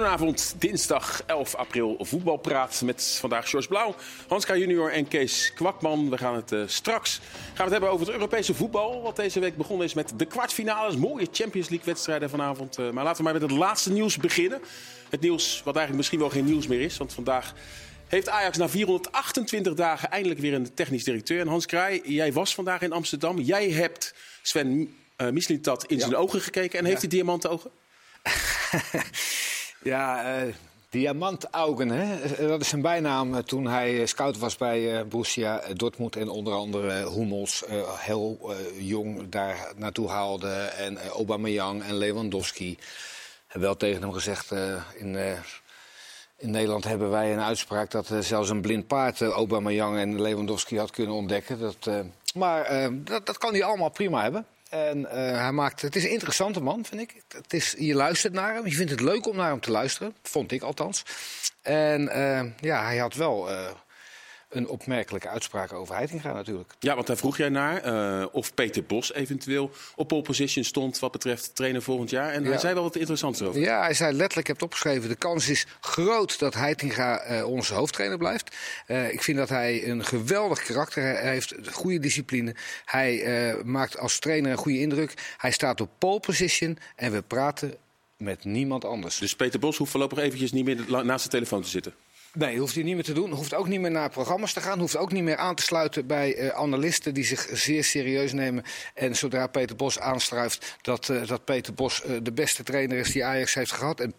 Goedenavond, dinsdag 11 april voetbalpraat met vandaag George Blauw, Hanska junior en Kees Kwakman. We gaan het uh, straks gaan we het hebben over het Europese voetbal, wat deze week begonnen is met de kwartfinales. Mooie Champions League wedstrijden vanavond. Uh, maar laten we maar met het laatste nieuws beginnen. Het nieuws wat eigenlijk misschien wel geen nieuws meer is, want vandaag heeft Ajax na 428 dagen eindelijk weer een technisch directeur. En Hans Kraai, jij was vandaag in Amsterdam. Jij hebt Sven uh, Mislintat in ja. zijn ogen gekeken en ja. heeft hij diamanten ogen? ja, uh, diamantaugen, hè? dat is zijn bijnaam toen hij scout was bij Borussia Dortmund en onder andere Hummels heel jong daar naartoe haalde en Aubameyang en Lewandowski. Wel tegen hem gezegd in in Nederland hebben wij een uitspraak dat zelfs een blind paard uh, Aubameyang en Lewandowski had kunnen ontdekken. Dat, maar dat, kan hij allemaal prima hebben. En hij maakt, het is een interessante man, vind ik. Het is, je luistert naar hem, je vindt het leuk om naar hem te luisteren. Vond ik althans. En ja, hij had wel een opmerkelijke uitspraak over Heitinga natuurlijk. Ja, want daar vroeg jij naar uh, of Peter Bos eventueel op pole position stond wat betreft trainer volgend jaar. En ja. hij zei wel wat interessants over. Ja, hij zei letterlijk, ik heb het opgeschreven, de kans is groot dat Heitinga uh, onze hoofdtrainer blijft. Uh, ik vind dat hij een geweldig karakter heeft, goede discipline. Hij maakt als trainer een goede indruk. Hij staat op pole position en we praten met niemand anders. Dus Peter Bos hoeft voorlopig eventjes niet meer naast de telefoon te zitten? Nee, hoeft hij niet meer te doen. Hoeft ook niet meer naar programma's te gaan. Hoeft ook niet meer aan te sluiten bij uh, analisten die zich zeer serieus nemen. En zodra Peter Bos aanstruift dat, uh, dat Peter Bos uh, de beste trainer is die Ajax heeft gehad. En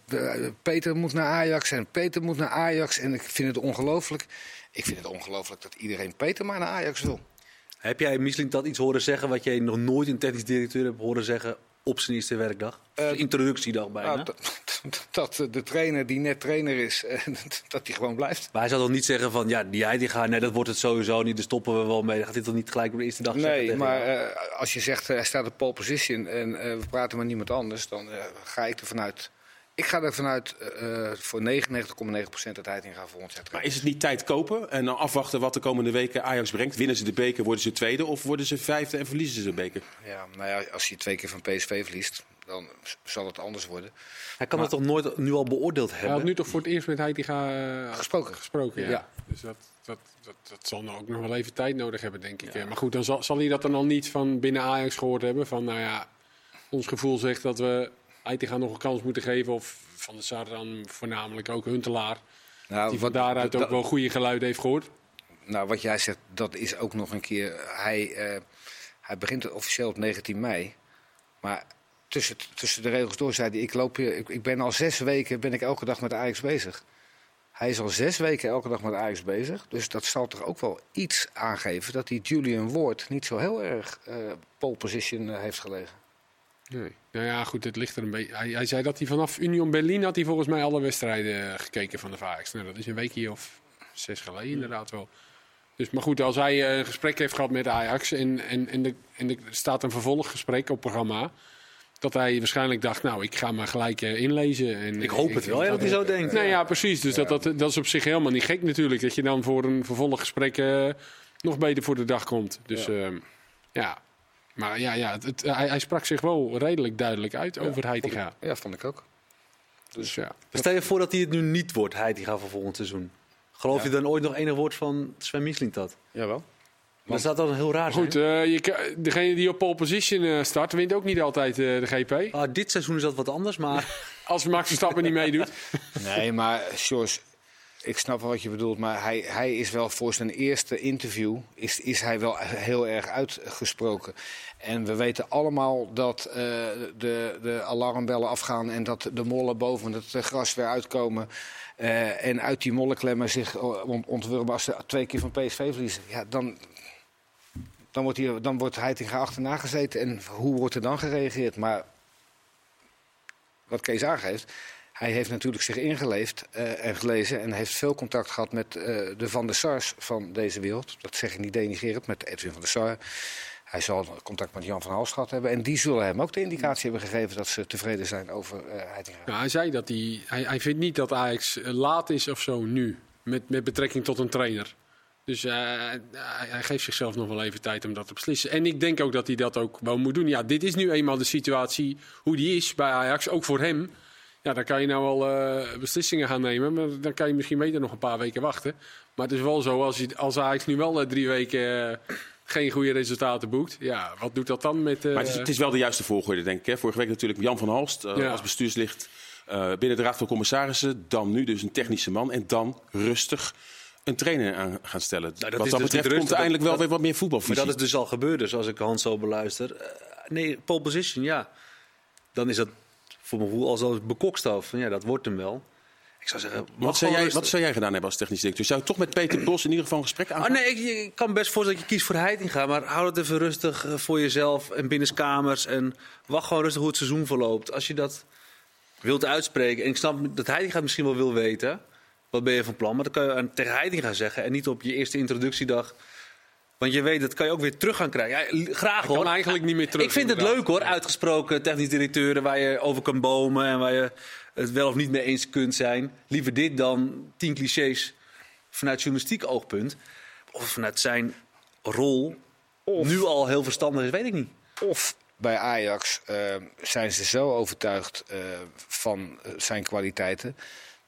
Peter moet naar Ajax en Peter moet naar Ajax. En ik vind het ongelooflijk. Ik vind het ongelooflijk dat iedereen Peter maar naar Ajax wil. Heb jij misschien dat iets horen zeggen wat jij nog nooit een technisch directeur hebt horen zeggen op zijn eerste werkdag? Uh, introductiedag bijna. Nou, dat de trainer die net trainer is, dat hij gewoon blijft. Maar hij zal toch niet zeggen van, ja, die Heitinga, nee, dat wordt het sowieso niet, daar stoppen we wel mee. Dan gaat hij toch niet gelijk op de eerste dag nee, zeggen? Nee, maar uh, als je zegt, hij staat op pole position en uh, we praten met niemand anders, dan ga ik ervan uit... Ik ga er vanuit uh, voor 99,9% dat Heitinga volgend jaar Maar is het niet tijd kopen en dan afwachten wat de komende weken Ajax brengt? Winnen ze de beker, worden ze tweede of worden ze vijfde en verliezen ze de beker? Ja, nou ja, als je twee keer van PSV verliest, dan zal het anders worden. Hij kan maar, het toch nooit nu al beoordeeld hebben? Hij had nu toch voor het eerst met Heitinga uh, gesproken. gesproken ja. ja. Dus dat, dat, dat, dat zal nou ook nog wel even tijd nodig hebben, denk ik. Ja. Maar goed, dan zal, zal hij dat dan al niet van binnen Ajax gehoord hebben. Van nou ja, ons gevoel zegt dat we Heitinga nog een kans moeten geven. Of Van de Sar dan voornamelijk ook Huntelaar. Nou, die van wat, daaruit ook wel goede geluiden heeft gehoord. Nou, wat jij zegt, dat is ook nog een keer... Hij, uh, hij begint officieel op 19 mei. Maar tussen, tussen de regels door zei hij, ik, loop hier, ik, ik, ben al zes weken ben ik elke dag met Ajax bezig. Hij is al zes weken elke dag met Ajax bezig. Dus dat zal toch ook wel iets aangeven dat die Julian Ward niet zo heel erg uh, pole position uh, heeft gelegen. Nee. Nou ja, goed, het ligt er een beetje. Hij, hij, zei dat hij vanaf Union Berlin had hij volgens mij alle wedstrijden gekeken van de Ajax. Nou, dat is een weekje of zes geleden inderdaad wel. Dus, maar goed, als hij een gesprek heeft gehad met Ajax en, en, en, de, en er staat een vervolggesprek op programma dat hij waarschijnlijk dacht, nou, ik ga maar gelijk uh, inlezen. En, ik hoop het wel, ja, dat hij zo denkt. Nou ja, precies. Dus ja. Dat, dat, dat is op zich helemaal niet gek natuurlijk. Dat je dan voor een vervolggesprek uh, nog beter voor de dag komt. Dus ja. Ja. Maar ja, ja het, het, hij, hij, sprak zich wel redelijk duidelijk uit ja, over Heitinga. Ja, vond ik ook. Dus ja. Stel je voor dat hij het nu niet wordt, Heitinga van volgend seizoen. Geloof je dan ooit nog enig woord van Sven Misling dat? Jawel. Maar dat zou dan heel raar Goed, uh, je, degene die op pole position uh, start, wint ook niet altijd uh, de GP. Ah, dit seizoen is dat wat anders, maar... Als Max Verstappen niet meedoet. Nee, maar George, ik snap wel wat je bedoelt. Maar hij, hij is wel voor zijn eerste interview is, is hij wel heel erg uitgesproken. En we weten allemaal dat uh, de, de alarmbellen afgaan en dat de mollen boven het gras weer uitkomen. Uh, en uit die mollenklemmen zich ontwurmen als ze twee keer van PSV verliezen. Ja, dan, dan wordt, hier, dan wordt Heitinga achterna gezeten. En hoe wordt er dan gereageerd? Maar wat Kees aangeeft, hij heeft natuurlijk zich ingeleefd uh, en gelezen... en heeft veel contact gehad met uh, de Van der Sars van deze wereld. Dat zeg ik niet denigerend, met Edwin van der Sar. Hij zal contact met Jan van Hals gehad hebben. En die zullen hem ook de indicatie hebben gegeven dat ze tevreden zijn over uh, hij zei dat hij, hij, vindt niet dat Ajax laat is of zo nu... met, met betrekking tot een trainer. Dus hij geeft zichzelf nog wel even tijd om dat te beslissen. En ik denk ook dat hij dat ook wel moet doen. Ja, dit is nu eenmaal de situatie hoe die is bij Ajax, ook voor hem. Ja, dan kan je nou al eh, beslissingen gaan nemen. Maar dan kan je misschien beter nog een paar weken wachten. Maar het is wel zo, als, je, als Ajax nu wel drie weken eh, geen goede resultaten boekt. Ja, wat doet dat dan met... eh, Maar het is, het is wel de juiste volgorde, denk ik. Hè. Vorige week natuurlijk Jan van Halst eh, Ja. als bestuurslid eh, binnen de Raad van Commissarissen. Dan nu dus een technische man. En dan rustig een trainer aan gaan stellen. dat Wat dat dus betreft komt rustig, er eindelijk wel dat- weer wat meer Maar voetbalvisie. dat is dus al gebeurd, dus als ik Hans zo beluister. Nee, pole position, ja. Dan is dat voor mijn gevoel al zo bekokstoofd. Van, Ja, dat wordt hem wel. Ik zou zeggen... wat, zou jij, wat zou jij gedaan hebben als technisch directeur? Zou je toch met Peter Bos in ieder geval een gesprek? Ah, nee, ik, ik kan best voorstellen dat je kiest voor Heitinga. Maar hou het even rustig eh, voor jezelf en binnenskamers. En wacht gewoon rustig hoe het seizoen verloopt. Als je dat wilt uitspreken. En ik snap dat Heitinga het misschien wel wil weten. Wat ben je van plan? Maar dat kan je aan- tegen Heitinga zeggen. En niet op je eerste introductiedag. Want je weet, dat kan je ook weer terug gaan krijgen. Ja, graag kan hoor. eigenlijk niet meer terug, Ik vind het inderdaad. leuk hoor, uitgesproken technisch directeuren waar je over kan bomen. En waar je het wel of niet mee eens kunt zijn. Liever dit dan tien clichés vanuit journalistiek oogpunt. Of vanuit zijn rol nu al heel verstandig is, weet ik niet. Of bij Ajax eh, zijn ze zo overtuigd eh, van eh, zijn kwaliteiten.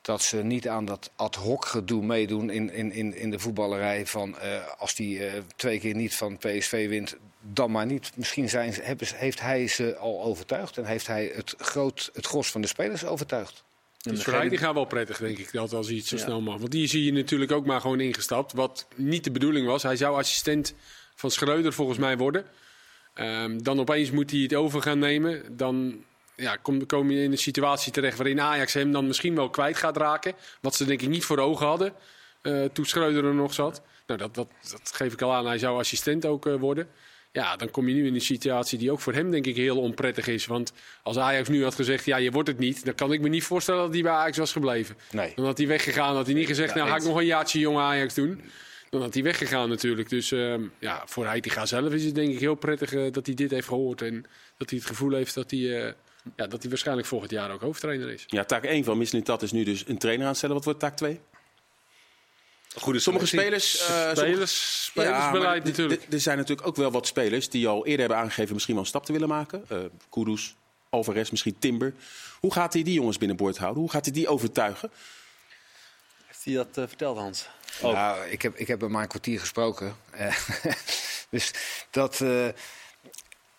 Dat ze niet aan dat ad hoc gedoe meedoen in, in, in, in de voetballerij. Van eh, als die eh, twee keer niet van PSV wint, dan maar niet. Misschien zijn ze, hebben, ze- heeft hij ze al overtuigd en heeft hij het, groot, het gros van de spelers overtuigd. Het is voor Heitinga wel prettig, denk ik, dat als hij iets zo Ja. snel mag. Want die zie je natuurlijk ook maar gewoon ingestapt. Wat niet de bedoeling was. Hij zou assistent van Schreuder volgens mij worden. Ehm, dan opeens moet hij het over gaan nemen. Dan ja, kom, kom je in een situatie terecht waarin Ajax hem dan misschien wel kwijt gaat raken. Wat ze denk ik niet voor ogen hadden eh, toen Schreuder er nog zat. Nou, dat, dat, dat geef ik al aan. Hij zou assistent ook eh, worden. Ja, dan kom je nu in een situatie die ook voor hem denk ik heel onprettig is. Want als Ajax nu had gezegd, ja, je wordt het niet... dan kan ik me niet voorstellen dat hij bij Ajax was gebleven. Nee. Dan had hij weggegaan. had hij niet gezegd, Ja, nou ga ik nog een jaartje jong Ajax doen. Dan had hij weggegaan natuurlijk. Dus ehm, ja, voor Heitinga zelf is het denk ik heel prettig eh, dat hij dit heeft gehoord. En dat hij het gevoel heeft dat hij, ja, dat hij waarschijnlijk volgend jaar ook hoofdtrainer is. Ja, taak 1 van Mislintat is nu dus een trainer aanstellen. Wat wordt taak 2? Goede Sommige spelers... eh, sommige- Spelers, Ja, maar spelersbeleid natuurlijk. Er zijn natuurlijk ook wel wat spelers die al eerder hebben aangegeven misschien wel een stap te willen maken. Eh Kudus, Alvarez, misschien Timber. Hoe gaat hij die jongens binnenboord houden? Hoe gaat hij die overtuigen? Heeft hij dat eh, verteld, Hans? Nou, ik heb, ik heb hem maar een kwartier gesproken. Eh, dus dat, eh,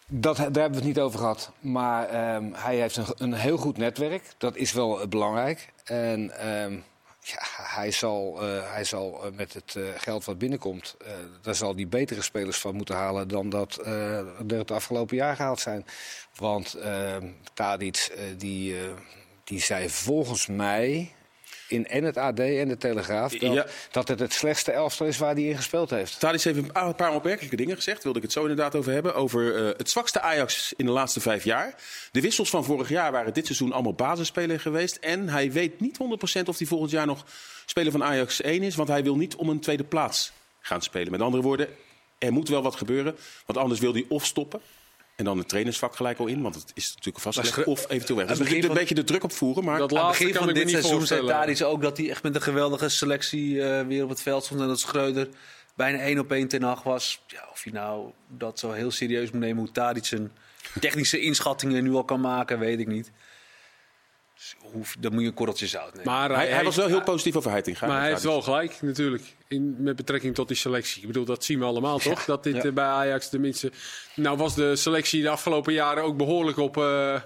dat, daar hebben we het niet over gehad. Maar ehm, hij heeft een, een heel goed netwerk. Dat is wel eh, belangrijk. En ehm, ja, hij zal, eh, hij zal eh, met het geld wat binnenkomt... daar zal hij betere spelers van moeten halen... dan dat er het afgelopen jaar gehaald zijn. Want ehm Tadic, die, die zei volgens mij... In en het AD en de Telegraaf dat, Ja. dat het het slechtste elftal is waar hij in gespeeld heeft. Tadis heeft een paar, een paar opmerkelijke dingen gezegd. Wilde ik het zo inderdaad over hebben. Over eh, het zwakste Ajax in de laatste vijf jaar. De wissels van vorig jaar waren dit seizoen allemaal basisspeler geweest. En hij weet niet 100% of hij volgend jaar nog speler van Ajax 1 is. Want hij wil niet om een tweede plaats gaan spelen. Met andere woorden, er moet wel wat gebeuren. Want anders wil hij of stoppen. En dan het trainersvak gelijk al in. Want het is natuurlijk vastgelegd. Of eventueel weg. Dus we moeten een beetje de druk opvoeren. Maar Dat Aan het laatste begin van dit seizoen zei. Tadic ook dat hij echt met een geweldige selectie eh, weer op het veld stond. En dat Schreuder bijna één op één ten acht was. Ja, of je nou dat zo heel serieus moet nemen, hoe Tadic zijn technische inschattingen nu al kan maken, weet ik niet. Dus hoe, dan moet je een korreltje zout nemen. Maar hij, hij was wel heel positief over Heitinga. Maar hij heeft wel gelijk, natuurlijk. In, met betrekking tot die selectie. Ik bedoel, dat zien we allemaal, toch? Dat dit Ja. eh, bij Ajax tenminste... Nou was de selectie de afgelopen jaren ook behoorlijk op, eh,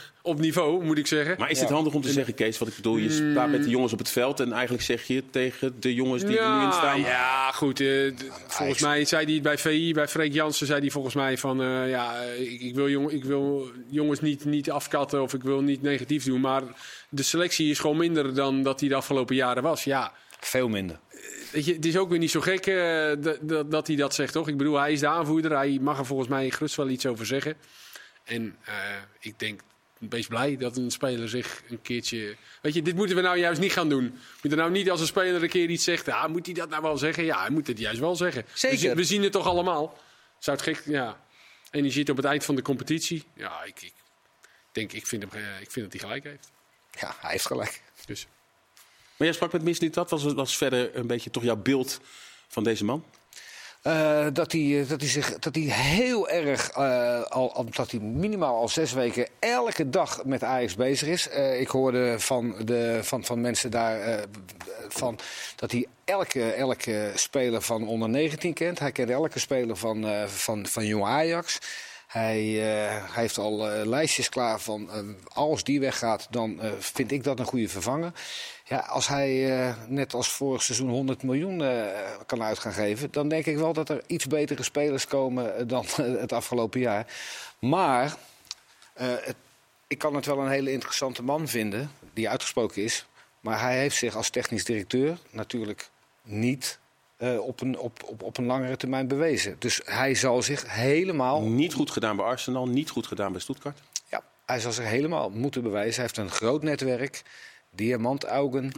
op niveau, moet ik zeggen. Maar is het handig om te zeggen, Kees, wat ik bedoel? Je staat met de jongens op het veld en eigenlijk zeg je tegen de jongens die er nu in staan... Ja, goed. eh, d- volgens mij zei hij het bij VI, bij Freek Jansen, zei hij volgens mij van... eh, ja, ik, ik, wil jong, ik wil jongens niet, niet afkatten of ik wil niet negatief doen. Maar de selectie is gewoon minder dan dat hij de afgelopen jaren was. Ja, Veel minder. Weet je, het is ook weer niet zo gek eh, dat- dat- dat hij dat zegt, toch? Ik bedoel, hij is de aanvoerder. Hij mag er volgens mij gerust wel iets over zeggen. En eh, ik denk, wees blij dat een speler zich een keertje... Weet je, dit moeten we nou juist niet gaan doen. We moeten nou niet als een speler een keer iets zegt... Ah, moet hij dat nou wel zeggen? Ja, hij moet het juist wel zeggen. Zeker. We, zien- we zien het toch allemaal? Zou het gek... Ja. En je ziet op het eind van de competitie... Ja, ik, ik denk, ik vind, hem, eh, ik vind dat hij gelijk heeft. Ja, hij heeft gelijk. Dus... Maar jij sprak met Misliet, dat was, was verder een beetje toch jouw beeld van deze man? Eh, dat, hij, eh, dat, hij zich, dat hij heel erg, eh, al, dat hij minimaal al zes weken elke dag met Ajax bezig is. Ik hoorde van, de, van, van mensen daar van, dat hij elke, elke speler van onder 19 kent. Hij kent elke speler van, van, van jong Ajax. Hij, heeft al lijstjes klaar van als die weggaat, dan vind ik dat een goede vervanger. Ja, als hij eh, net als vorig seizoen 100 miljoen eh, kan uit gaan geven, dan denk ik wel dat er iets betere spelers komen eh, dan het afgelopen jaar. Maar het- ik kan het wel een hele interessante man vinden, die uitgesproken is. Maar hij heeft zich als technisch directeur natuurlijk niet op, een, op, op, op een langere termijn bewezen. Dus hij zal zich helemaal Niet goed gedaan bij Arsenal, niet goed gedaan bij Stuttgart. ja, hij zal zich helemaal moeten bewijzen. Hij heeft een groot netwerk, diamantaugen.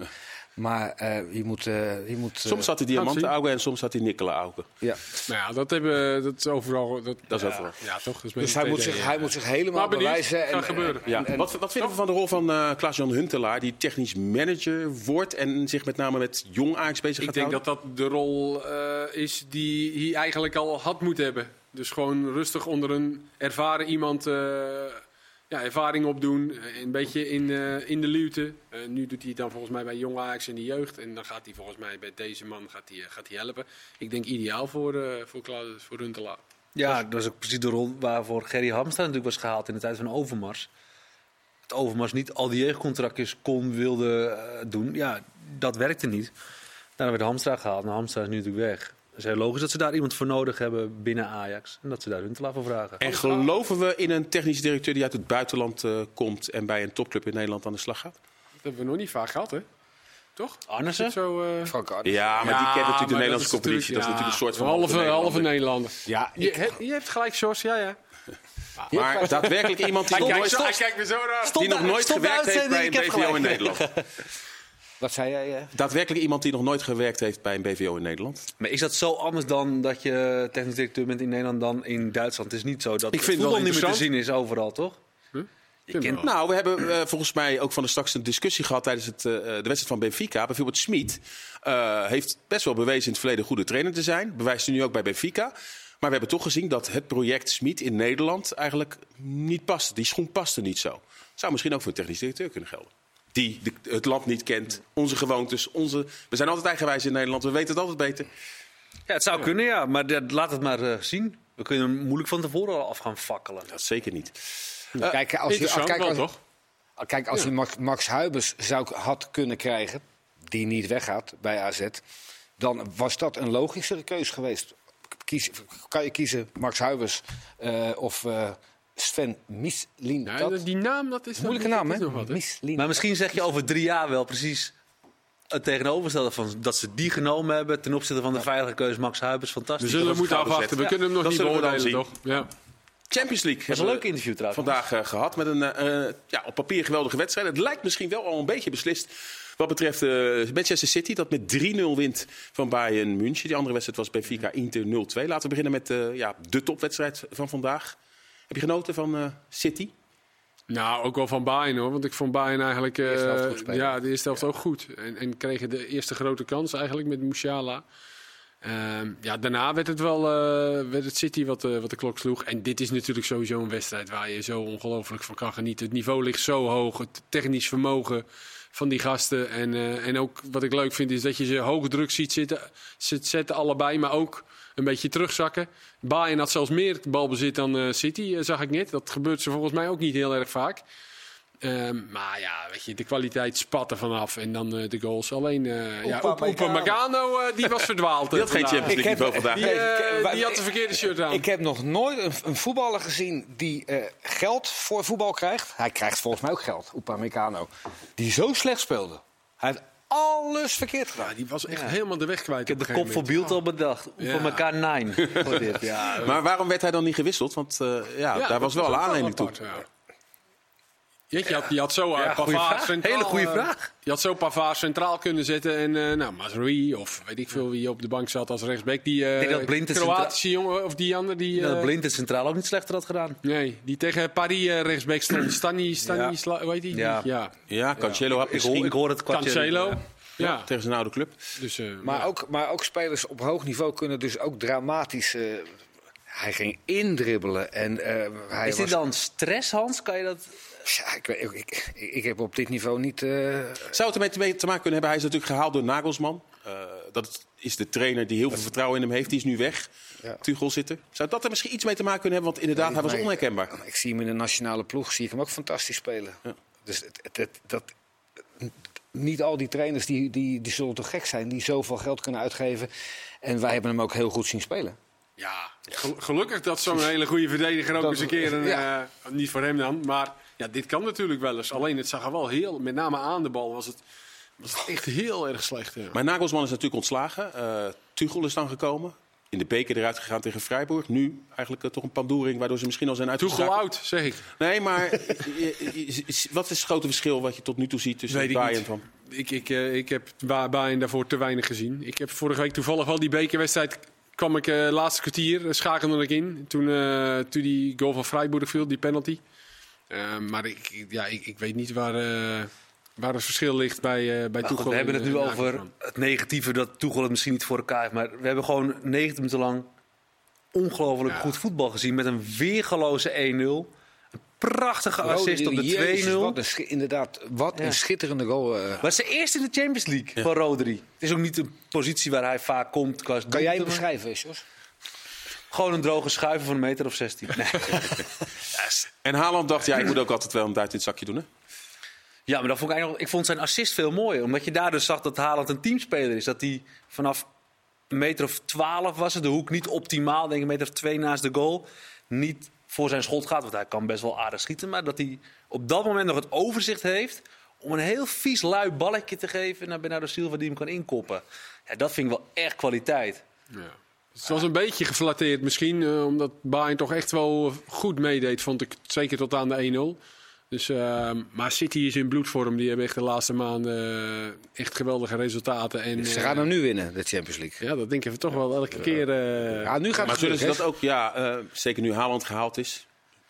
Maar eh, je moet... eh, je moet eh, Soms had hij diamanten augen en soms had hij nikkelen augen. ja. Nou ja, dat, hebben, dat is overal. Dat, Dat is overal. Ja, toch? Dat is met Dus hij moet, zich, hij moet zich helemaal benieuwd, bewijzen. gaat en- gebeuren. en- Ja. en- wat, wat vinden we van de rol van eh Klaas-Jan Huntelaar, die technisch manager wordt en zich met name met jong Ajax bezig Ik gaat denk houden? dat dat de rol eh, is die hij eigenlijk al had moeten hebben. Dus gewoon rustig onder een ervaren iemand eh, ja, ervaring opdoen. eh, Een beetje in, eh, in de luwte. Eh, nu doet hij het dan volgens mij bij Jong Ajax in de jeugd. En dan gaat hij volgens mij bij deze man gaat hij, gaat helpen. Ik denk ideaal voor, eh voor, Klaus, voor Huntelaar. Ja, dat is ook precies de rol waarvoor Gerry Hamstra natuurlijk was gehaald in de tijd van Overmars. Het Overmars niet al die jeugdcontractjes kon, wilde doen. Ja, dat werkte niet. Daarom werd Hamstra gehaald. Nou, Hamstra is nu natuurlijk weg. Het is heel logisch dat ze daar iemand voor nodig hebben binnen Ajax. En dat ze daar Huntelaar voor vragen. En geloven we in een technisch directeur die uit het buitenland eh, komt en bij een topclub in Nederland aan de slag gaat? Dat hebben we nog niet vaak gehad, hè? Toch? Arnissen? Zo, eh, Frank. Ja, maar die kent natuurlijk de Nederlandse dat competitie. Dat is natuurlijk een soort van halve, halve Nederlander. Nederlander. Ja, Je, he- je hebt gelijk, Jos. Ja, ja. Maar daadwerkelijk iemand die nog nooit, kijkt me zo raar. die nog nooit gewerkt heeft bij een uitzending, ik heb BVO in. Nederland. wat zei jij? eh? Daadwerkelijk iemand die nog nooit gewerkt heeft bij een BVO in Nederland. Maar is dat zo anders dan dat je technisch directeur bent in Nederland dan in Duitsland? Het is niet zo dat Ik vind het voetbal wel niet meer te zien is overal, toch? Je kent Nou, we hebben eh, volgens mij ook van de straks een discussie gehad tijdens het, eh, de wedstrijd van Benfica. Bijvoorbeeld Smit eh, heeft best wel bewezen in het verleden goede trainer te zijn. Bewijst hij nu ook bij Benfica. Maar we hebben toch gezien dat het project Smit in Nederland eigenlijk niet past. Die schoen paste niet zo. Zou misschien ook voor een technisch directeur kunnen gelden. Die de- het land niet kent, onze gewoontes, onze... We zijn altijd eigenwijs in Nederland, we weten het altijd beter. Ja, het zou kunnen, ja. Maar dat- laat het maar eh, zien. We kunnen hem moeilijk van tevoren al af gaan fakkelen. Dat zeker niet. Kijk, als je, Interessant kijk, als, toch? kijk, als je Max, Max Huibers zou, had kunnen krijgen, die niet weggaat bij AZ, dan was dat een logischere keus geweest. Kies, kan je kiezen Max Huibers eh, of eh, Sven Mislin? Ja, dat? die naam, dat is... Moeilijke naam, hè? Mislin. Maar misschien zeg je over drie jaar wel precies het tegenovergestelde van dat ze die genomen hebben ten opzichte van de veilige keuze Max Huibers. We Fantastisch. zullen was moeten afwachten. We kunnen hem nog Dat niet zullen we dan beoordelen, toch? Ja. Champions League. Dat is een leuk we interview trouwens. Vandaag eh, gehad met een eh, ja, op papier geweldige wedstrijd. Het lijkt misschien wel al een beetje beslist wat betreft eh, Manchester City. Dat met 3-0 wint van Bayern München. Die andere wedstrijd was Benfica Inter 0-2. Laten we beginnen met eh, ja, de topwedstrijd van vandaag. Heb je genoten van eh, City? Nou, ook wel van Bayern hoor. Want ik vond Bayern eigenlijk... eh, goed spelen. ja, de eerste helft ook goed. En, en kregen de eerste grote kans eigenlijk met Musiala. Ehm, ja, daarna werd het wel eh, werd het City wat, eh, wat de klok sloeg. En dit is natuurlijk sowieso een wedstrijd waar je zo ongelooflijk van kan genieten. Het niveau ligt zo hoog. Het technisch vermogen van die gasten. En, eh, en ook wat ik leuk vind is dat je ze hoge druk ziet zitten, zit- zetten allebei. Maar ook een beetje terugzakken. Bayern had zelfs meer balbezit dan eh, City, eh, zag ik net. Dat gebeurt ze volgens mij ook niet heel erg vaak. Ehm, maar ja, weet je, de kwaliteit spat er vanaf. En dan eh, de goals. Alleen, eh ja, Opa Opa Magano, eh, die was verdwaald. Die had geen. Champions League niveau vandaag. Die, die had de verkeerde shirt aan. Ik heb nog nooit een, een voetballer gezien die eh, geld voor voetbal krijgt. Hij krijgt volgens mij ook geld, Upamecano. Die zo slecht speelde. Hij heeft alles verkeerd gedaan. Ja, die was echt helemaal de weg kwijt. Ik heb de kop voor Bielt al bedacht. Ja. Voor elkaar nine. Voor dit. Ja. Maar waarom werd hij dan niet gewisseld? Want eh, ja, daar was wel een aanleiding toe. Jeetje, je had, je had zo uh, Ja, goeie Pavard vraag. centraal... Hele goede eh, vraag. Je had zo Pavard centraal kunnen zetten en eh nou, Mazraoui of weet ik veel wie op de bank zat als rechtsback. Die eh denk dat Kroatische jongen of die andere die... Ja, dat eh, Blind centraal ook niet slechter had gedaan. Nee, die tegen Paris eh, rechtsback stond. Stani, Stani, Ja. Sla- hoe heet die? Ja. ja. Ja, Cancelo had Ik hoor, misschien... ik hoor het. Cancelo. Ja. tegen zijn oude club. Dus, eh, Maar, ja. ook, maar ook spelers op hoog niveau kunnen dus ook dramatisch. eh, hij ging indribbelen en eh, hij Is dit was. dan stress, Hans? Kan je dat... Ja, ik, ik, ik, ik heb op dit niveau niet. eh, Zou het ermee te- te maken kunnen hebben? Hij is natuurlijk gehaald door Nagelsman. Eh, dat is de trainer die heel veel vertrouwen in hem heeft. Die is nu weg. Ja. Tuchel zit er. Zou dat er misschien iets mee te maken kunnen hebben? Want inderdaad, hij was Nee. onherkenbaar. Ik zie hem in de nationale ploeg, zie ik hem ook fantastisch spelen. Ja. Dus het, het, het- dat, niet al die trainers die, die, die zullen toch gek zijn, die zoveel geld kunnen uitgeven. En wij hebben hem ook heel goed zien spelen. Ja, gel- gelukkig dat zo'n hele goede verdediger ook Dat- eens een keer... Een, ja. eh, niet voor hem dan, maar ja, dit kan natuurlijk wel eens. Alleen het zag er wel heel... Met name aan de bal was het, was het echt heel erg slecht. Ja. Maar Nagelsman is natuurlijk ontslagen. Eh Tuchel is dan gekomen. In de beker eruit gegaan tegen Freiburg. Nu eigenlijk eh, toch een pandoering waardoor ze misschien al zijn uitgeschakeld. oud, zeg ik. Nee, maar wat is het grote verschil wat je tot nu toe ziet tussen Weet Bayern van? Ik, ik, eh, ik heb Ba- Bayern daarvoor te weinig gezien. Ik heb vorige week toevallig wel die bekerwedstrijd... kwam ik eh laatste kwartier, schakelde ik in. Toen, toen die goal van Freiburg viel, die penalty. Eh, maar ik, ja, ik, ik weet niet waar, eh, waar het verschil ligt bij, eh bij Maar goed, Tuchel. we hebben en, het nu over het negatieve dat Tuchel het misschien niet voor elkaar heeft. Maar we hebben gewoon 90 minuten lang ongelooflijk Ja. goed voetbal gezien. Met een weergeloze 1-0. Een prachtige assist op de 2-0. Jezus, Wat een, schi- inderdaad, wat Ja. een schitterende goal. eh. Maar de eerste in de Champions League van Rodri. Het is ook niet een positie waar hij vaak komt. kan jij hem beschrijven, Jos? Gewoon een droge schuiven van een meter of 16. Nee. En Haaland dacht, ja, ik moet ook altijd wel een duit in het zakje doen. Hè? Ja, maar dat vond ik, eigenlijk, ik vond zijn assist veel mooier. Omdat je daar dus zag dat Haaland een teamspeler is. Dat hij vanaf een meter of twaalf was het, de hoek niet optimaal. Denk ik een meter of twee naast de goal. Niet voor zijn schot gaat, want hij kan best wel aardig schieten. Maar dat hij op dat moment nog het overzicht heeft om een heel vies lui balletje te geven naar Bernardo Silva die hem kan inkoppen. Ja, dat vind ik wel echt kwaliteit. Ja. Het was een beetje geflatteerd misschien, eh, omdat Bayern toch echt wel goed meedeed, vond ik. Zeker tot aan de 1-0. Dus, eh, maar City is in bloedvorm. Die hebben echt de laatste maanden eh, echt geweldige resultaten. En, Ze eh, gaan hem nu winnen, de Champions League. Ja, dat denk ik toch wel elke keer. eh, Ja, nu gaat Maar het zullen ze dat ook, ja, eh, zeker nu Haaland gehaald is,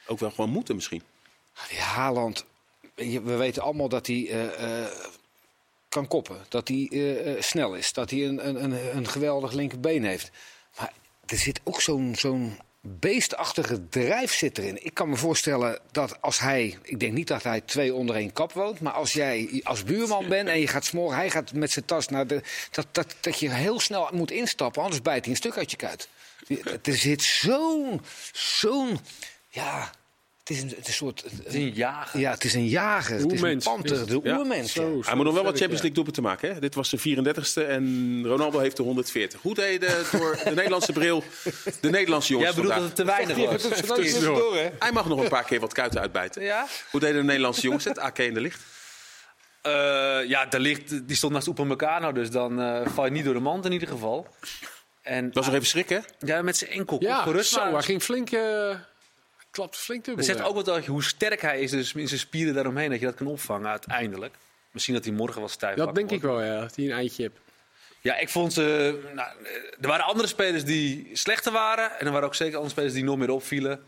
ook wel gewoon moeten misschien? Die Haaland, we weten allemaal dat hij eh, eh, kan koppen. Dat hij eh, eh, snel is. Dat hij een, een, een, een geweldig linkerbeen heeft. Er zit ook zo'n zo'n beestachtige drijf zit erin. Ik kan me voorstellen dat als hij... Ik denk niet dat hij twee onder één kap woont. Maar als jij als buurman bent en je gaat smoren... Hij gaat met zijn tas naar de... Dat, dat, dat je heel snel moet instappen. Anders bijt hij een stuk uit je kuit. Er zit zo'n... Zo'n... Ja... Het is een, het is een soort... Het is een jager. Ja, het is een jager. Het is een panter. De Ja, oermens. ja. zo, Hij moet nog wel wat Champions League doelpunten te maken. Hè? Dit was de 34ste en Ronaldo heeft de 140. Hoe deden door de Nederlandse bril de Nederlandse jongens Jij bedoelt dat vandaag? het te weinig was. Dat is tussendoor, hè? Hij mag nog een paar keer wat kuiten uitbijten. Ja? Hoe deden de Nederlandse jongens het? AK in de licht. Eh, ja, de licht, die stond naast Upamecano, dus dan eh, val je niet door de mand in ieder geval. En, Dat was nog even schrikken. hè? ja, met zijn enkel Ja, gerust. zo, maar hij ging flink. eh klapte flink dubbel. Het zegt ook wat hoe sterk hij is, dus in zijn spieren daaromheen, dat je dat kan opvangen uiteindelijk. Misschien dat hij morgen wel stijf Dat denk ik wel, ja. Dat hij een eitje hebt. Ja, ik vond ze. Nou, er waren andere spelers die slechter waren. En er waren ook zeker andere spelers die nog meer opvielen.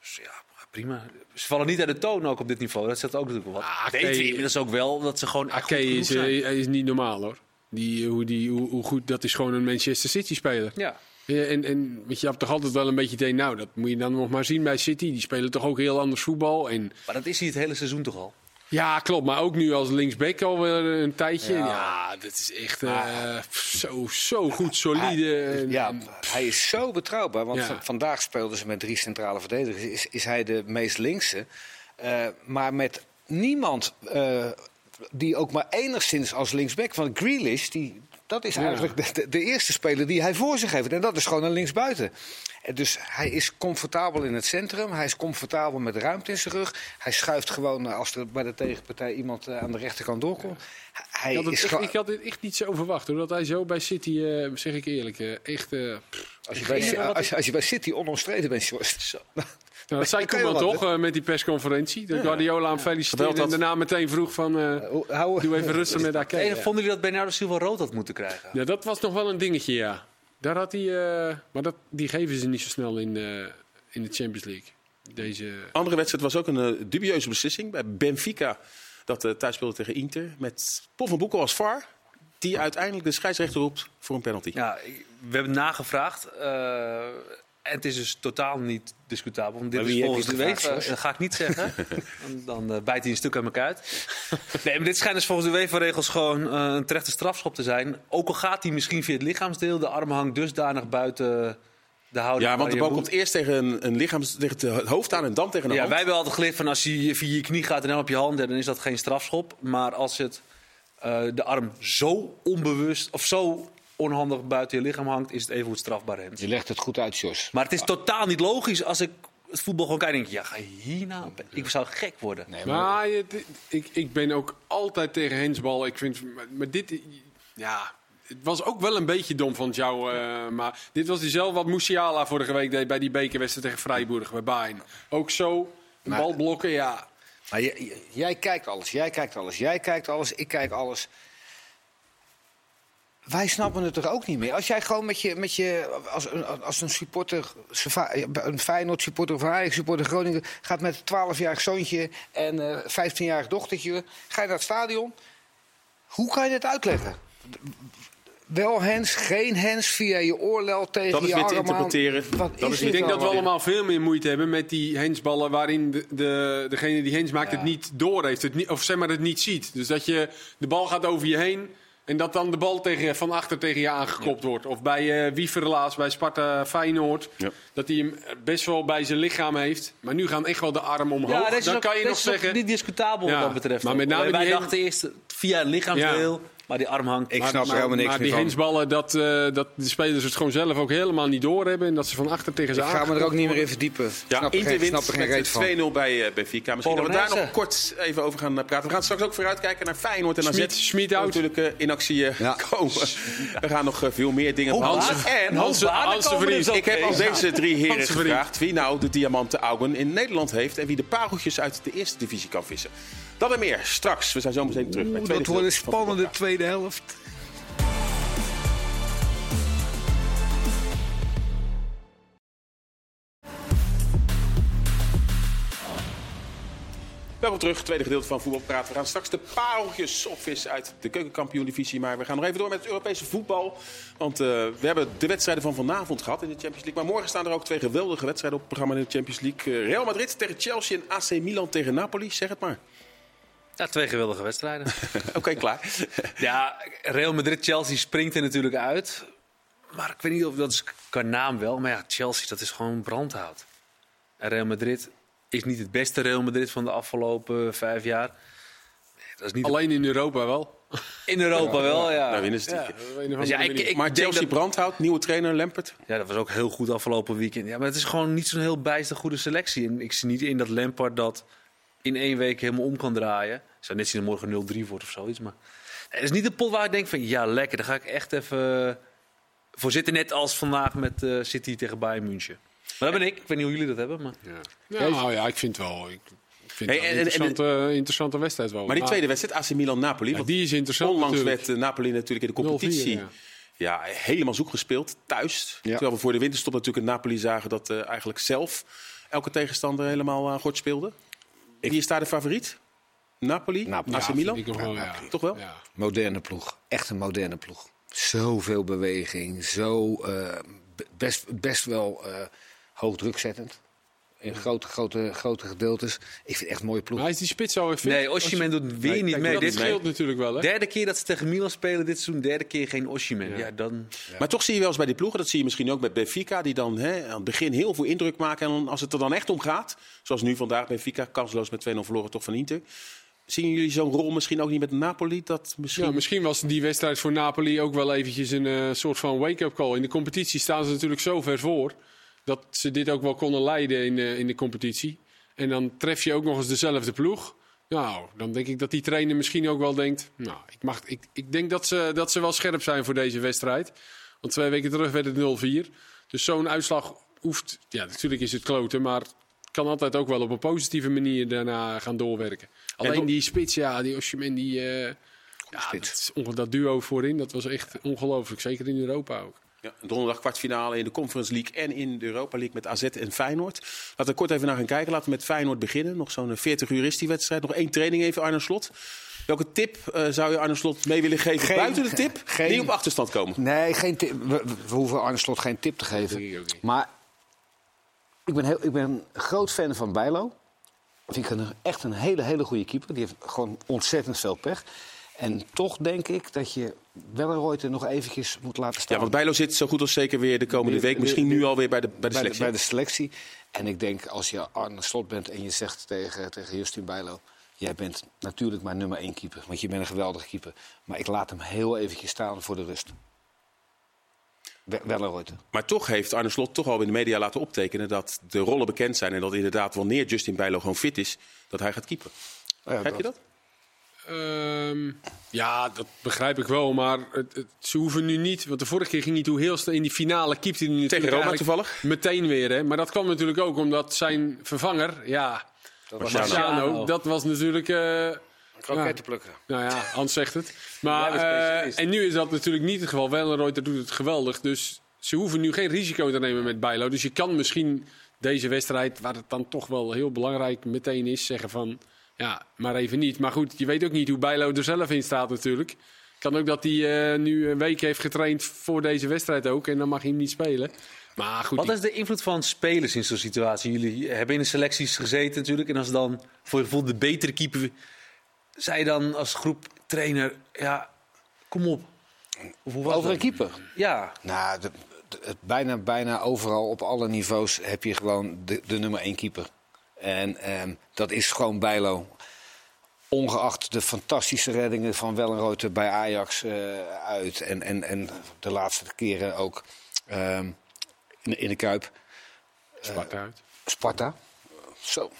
Dus ja, prima. Ze vallen niet uit de toon ook op dit niveau. Dat zegt ook natuurlijk wel wat. Ah, Weten we Ake- inmiddels ook wel dat ze gewoon Ake is, eh, is niet normaal hoor. Die, hoe, die, hoe, hoe goed, dat is gewoon een Manchester City speler. Ja. Ja, en, en weet je, je hebt toch altijd wel een beetje idee, nou, dat moet je dan nog maar zien bij City. Die spelen toch ook heel anders voetbal. En, Maar dat is hij het hele seizoen toch al? ja, klopt. Maar ook nu als linksback alweer een tijdje. Ja. Ja, dat is echt eh, zo, zo goed, solide. En- Ja, hij is zo betrouwbaar. Want Ja. vandaag speelden ze met drie centrale verdedigers. Is, is hij de meest linkse. Eh, maar met niemand eh, die ook maar enigszins als linksback... van Grealish, die, dat is eigenlijk de, de, de eerste speler die hij voor zich heeft. En dat is gewoon een linksbuiten. En Dus hij is comfortabel in het centrum. Hij is comfortabel met de ruimte in zijn rug. Hij schuift gewoon als er bij de tegenpartij iemand eh, aan de rechterkant doorkomt. Hij ik, had het is echt, gewoon- ik had dit echt niet zo verwacht hoor. Dat hij zo bij City, eh, zeg ik eerlijk, eh, echt... als, je bij, als, je- als je bij City onomstreden bent. Nou, dat zei Koeman wel, toch eh, met die persconferentie. Dat Guardiola hem feliciteerde Geweld en dat- daarna meteen vroeg van... eh, doe even rustig met Ake. Ja. Vonden jullie dat Bernardo Silva rood had moeten krijgen? Ja, dat was nog wel een dingetje, ja. Daar had hij, eh, maar dat, die geven ze niet zo snel in, eh, in de Champions League. Deze, Andere wedstrijd was ook een dubieuze beslissing bij Benfica. Dat thuis speelde tegen Inter. Met Paul van Boekel als VAR. die uiteindelijk de scheidsrechter roept voor een penalty. Ja, we hebben nagevraagd. Het is dus totaal niet discutabel. Want dit Maar is volgens de. Jos? Dat ga ik niet zeggen. dan eh, bijt hij een stuk uit elkaar uit. Nee, maar dit schijnt dus volgens de UEFA-regels gewoon eh, een terechte strafschop te zijn. Ook al gaat hij misschien via het lichaamsdeel. De arm hangt dusdanig buiten de houding. Ja, want de bal komt eerst tegen een, een lichaam, tegen het hoofd aan en dan tegen de Ja, hand. wij hebben altijd geleerd van als je via je knie gaat en dan op je hand, ja, dan is dat geen strafschop. Maar als het eh, de arm zo onbewust of zo onhandig buiten je lichaam hangt, is het even goed strafbaar. Hens. Je legt het goed uit, Jos. Maar het is totaal niet logisch als ik het voetbal gewoon kijk. Denk ik, ja, ga je hier nou? Ik zou gek worden. Nee, maar Maar je- dit- ik, ik ben ook altijd tegen hensbal. Ik vind, maar, maar dit, ja, het was ook wel een beetje dom van jou. eh, maar dit was diezelfde wat Musiala vorige week deed bij die bekerwedstrijd tegen Freiburg bij Bayern. Ook zo, een Maar- bal blokken, ja. Maar jij- jij kijkt alles, jij kijkt alles, jij kijkt alles, ik kijk alles. Wij snappen het er ook niet meer. Als jij gewoon met je, met je als, een, als een supporter, een Feyenoord supporter of een Ajax supporter Groningen, gaat met een 12-jarig zoontje en een 15-jarig dochtertje, ga je naar het stadion. Hoe kan je dit uitleggen? Wel hens, geen hens, via je oorlel tegen Dat is je weer te arm aan. interpreteren. Dat is is- Ik denk dat we allemaal? allemaal veel meer moeite hebben met die hensballen waarin de, de, degene die hens maakt Ja. het niet door heeft. Het niet, of zeg maar het niet ziet. Dus dat je de bal gaat over je heen en dat dan de bal tegen, van achter tegen je aangekopt wordt. Of bij eh Wieverlaas, bij Sparta Feyenoord. Ja. Dat hij hem best wel bij zijn lichaam heeft. Maar nu gaan echt wel de arm omhoog. dit is dan ook- kan je nog zeggen... niet discutabel Ja, wat dat betreft. maar met name Wij- dachten eerst via een lichaamsdeel, maar die arm hangt. Ik Maar- snap er maar, helemaal niks maar meer die van. hensballen, dat, eh, dat de spelers het gewoon zelf ook helemaal niet doorhebben. En dat ze van achter tegen ze Ik ga me er ook niet meer in verdiepen. Ja, snap er Inter geen, wint snap er geen reet met van. 2-0 bij eh, Benfica. Misschien dat we daar nog kort even over gaan eh, praten. We gaan straks ook vooruitkijken naar Feyenoord en AZ. Schmid- out. natuurlijk in actie Ja. komen. We gaan nog veel meer dingen behandelen. En Hans- Hoe laat Hans de komen Vries. ik heb al deze drie heren gevraagd wie nou de diamanten augen in Nederland heeft en wie de pareltjes uit de eerste divisie kan vissen. Dat en meer straks. We zijn zo meteen terug. Oeh, dat wordt een spannende tweede helft. Welkom terug, tweede gedeelte van Voetbalpraat. We gaan straks de pareltjes opvissen uit de keukenkampioen-divisie. Maar we gaan nog even door met het Europese voetbal. Want eh, we hebben de wedstrijden van vanavond gehad in de Champions League. Maar morgen staan er ook twee geweldige wedstrijden op het programma in de Champions League. Eh, Real Madrid tegen Chelsea en AC Milan tegen Napoli. Zeg het maar. Ja, twee geweldige wedstrijden. Oké, klaar. ja, Real Madrid-Chelsea springt er natuurlijk uit. Maar ik weet niet of dat is qua naam wel. Maar ja, Chelsea, dat is gewoon brandhout. En Real Madrid is niet het beste Real Madrid van de afgelopen vijf jaar. Nee, Dat is niet Alleen in Europa wel. in Europa wel, ja. Nou, winnen ze het. Ja, Dus ja, ik, manier. ik maar Chelsea dat- brandhout, nieuwe trainer Lampert. Ja, dat was ook heel goed afgelopen weekend. Ja, maar het is gewoon niet zo'n heel bijster goede selectie. En ik zie niet in dat Lampard dat in één week helemaal om kan draaien. Ik zou net zien dat morgen 0-3 wordt of zoiets. Maar het is niet de pot waar ik denk van ja, lekker. Daar ga ik echt even voor zitten. Net als vandaag met eh, City tegen Bayern München. Maar dat ben ik. Ik weet niet hoe jullie dat hebben. Maar... Ja. Nou ja, ik vind wel. Ik, ik vind Hey, het en- een en- interessante, interessante wedstrijd wel. Maar die tweede wedstrijd, AC Milan-Napoli. ja, want die is interessant onlangs natuurlijk. werd eh, Napoli natuurlijk in de competitie 0-4, ja. ja, helemaal zoek gespeeld, thuis. Ja. Terwijl we voor de winterstop natuurlijk in Napoli zagen dat eh, eigenlijk zelf elke tegenstander helemaal gort speelde. Wie is daar de favoriet? Napoli? Napoli. AC Ja, Milan? wel, ja. Toch wel? Ja. Moderne ploeg. Echt een moderne ploeg. Zoveel beweging. Zo eh, best, best wel eh hoog drukzettend. In grote, grote, grote gedeeltes. Ik vind het echt een mooie ploeg. Maar is die spits zo even? Nee, Osimhen doet weer Nee, niet kijk, mee. dat Dit mee. scheelt natuurlijk wel, hè? derde keer dat ze tegen Milan spelen dit seizoen. Derde keer geen Osimhen. Ja. Ja. dan... Maar toch zie je wel eens bij die ploegen, dat zie je misschien ook bij Benfica, die dan hè, aan het begin heel veel indruk maken. En dan, als het er dan echt om gaat, zoals nu vandaag Benfica, kansloos met 2-0 verloren toch van Inter. Zien jullie zo'n rol misschien ook niet met Napoli? Dat misschien... Misschien was die wedstrijd voor Napoli ook wel eventjes een eh, soort van wake-up call. In de competitie staan ze natuurlijk zo ver voor dat ze dit ook wel konden leiden in in de competitie. En dan tref je ook nog eens dezelfde ploeg. Nou, dan denk ik dat die trainer misschien ook wel denkt... Nou, ik, mag, ik, ik denk dat ze, dat ze wel scherp zijn voor deze wedstrijd. Want twee weken terug werd het 0-4. Dus zo'n uitslag hoeft... Ja, natuurlijk is het kloten, maar kan altijd ook wel op een positieve manier daarna gaan doorwerken. Alleen die spits, ja, die Osimhen, die... eh, ja, spits. dat, duo voorin, dat was echt ongelooflijk. Zeker in Europa ook. Ja, donderdag kwartfinale in de Conference League en in de Europa League met AZ en Feyenoord. Laten we kort even naar gaan kijken. Laten we met Feyenoord beginnen. Nog zo'n 40 uur is die wedstrijd. Nog één training even, Arne Slot. Welke tip eh, zou je Arne Slot mee willen geven Geen- buiten de tip? geen- Niet op achterstand komen. Nee, geen tip. We, we hoeven Arne Slot geen tip te geven. Maar ik ben, heel, ik ben een groot fan van Bijlo. Vind ik een, echt een hele, hele goede keeper. Die heeft gewoon ontzettend veel pech. En toch denk ik dat je Wellenreuter nog eventjes moet laten staan. Ja, want Bijlo zit zo goed als zeker weer de komende Weer- week. Misschien weer- nu alweer bij de, bij de bij, de, selectie. bij de selectie. En ik denk, als je Arne Slot bent en je zegt tegen, tegen Justin Bijlo... jij bent natuurlijk mijn nummer één keeper, want je bent een geweldige keeper. Maar ik laat hem heel eventjes staan voor de rust. We- Wellenreuter. Maar toch heeft Arne Slot toch al in de media laten optekenen dat de rollen bekend zijn. En dat inderdaad, wanneer Justin Bijlo gewoon fit is, dat hij gaat keepen. Ja, Begrijp je dat? Ehm, ja, dat begrijp ik wel. Maar het, het- ze hoeven nu niet. Want de vorige keer ging hij toe heel snel in die finale. Keepte hij natuurlijk Tegen Roma toevallig? Meteen weer. Hè? Maar dat kwam natuurlijk ook omdat zijn vervanger. Ja, Dat was. Marciano. Dat was natuurlijk. eh, kroketten plukken. nou ja, Hans zegt het. Maar, eh, en nu is dat natuurlijk niet het geval. Wellenreuter doet het geweldig. Dus ze hoeven nu geen risico te nemen met Bijlo. Dus je kan misschien deze wedstrijd, waar het dan toch wel heel belangrijk meteen is, zeggen van... Ja, maar even niet. Maar goed, je weet ook niet hoe Bijlo er zelf in staat natuurlijk. Kan ook dat hij eh, nu een week heeft getraind voor deze wedstrijd ook. En dan mag hij hem niet spelen. Maar goed, Wat die- is de invloed van spelers in zo'n situatie? Jullie hebben in de selecties gezeten natuurlijk. En als dan voor je gevoel de betere keeper... Zij dan als groep trainer... Ja, kom op. Of hoe was Over een keeper. Ja, Nou, de- bijna, bijna overal op alle niveaus heb je gewoon de, de nummer één keeper. En ehm, dat is gewoon Bijlo. Ongeacht de fantastische reddingen van Wellenreuter bij Ajax eh, uit. En, en, en de laatste keren ook ehm, in, in de Kuip. Sparta uit. Sparta. Zo.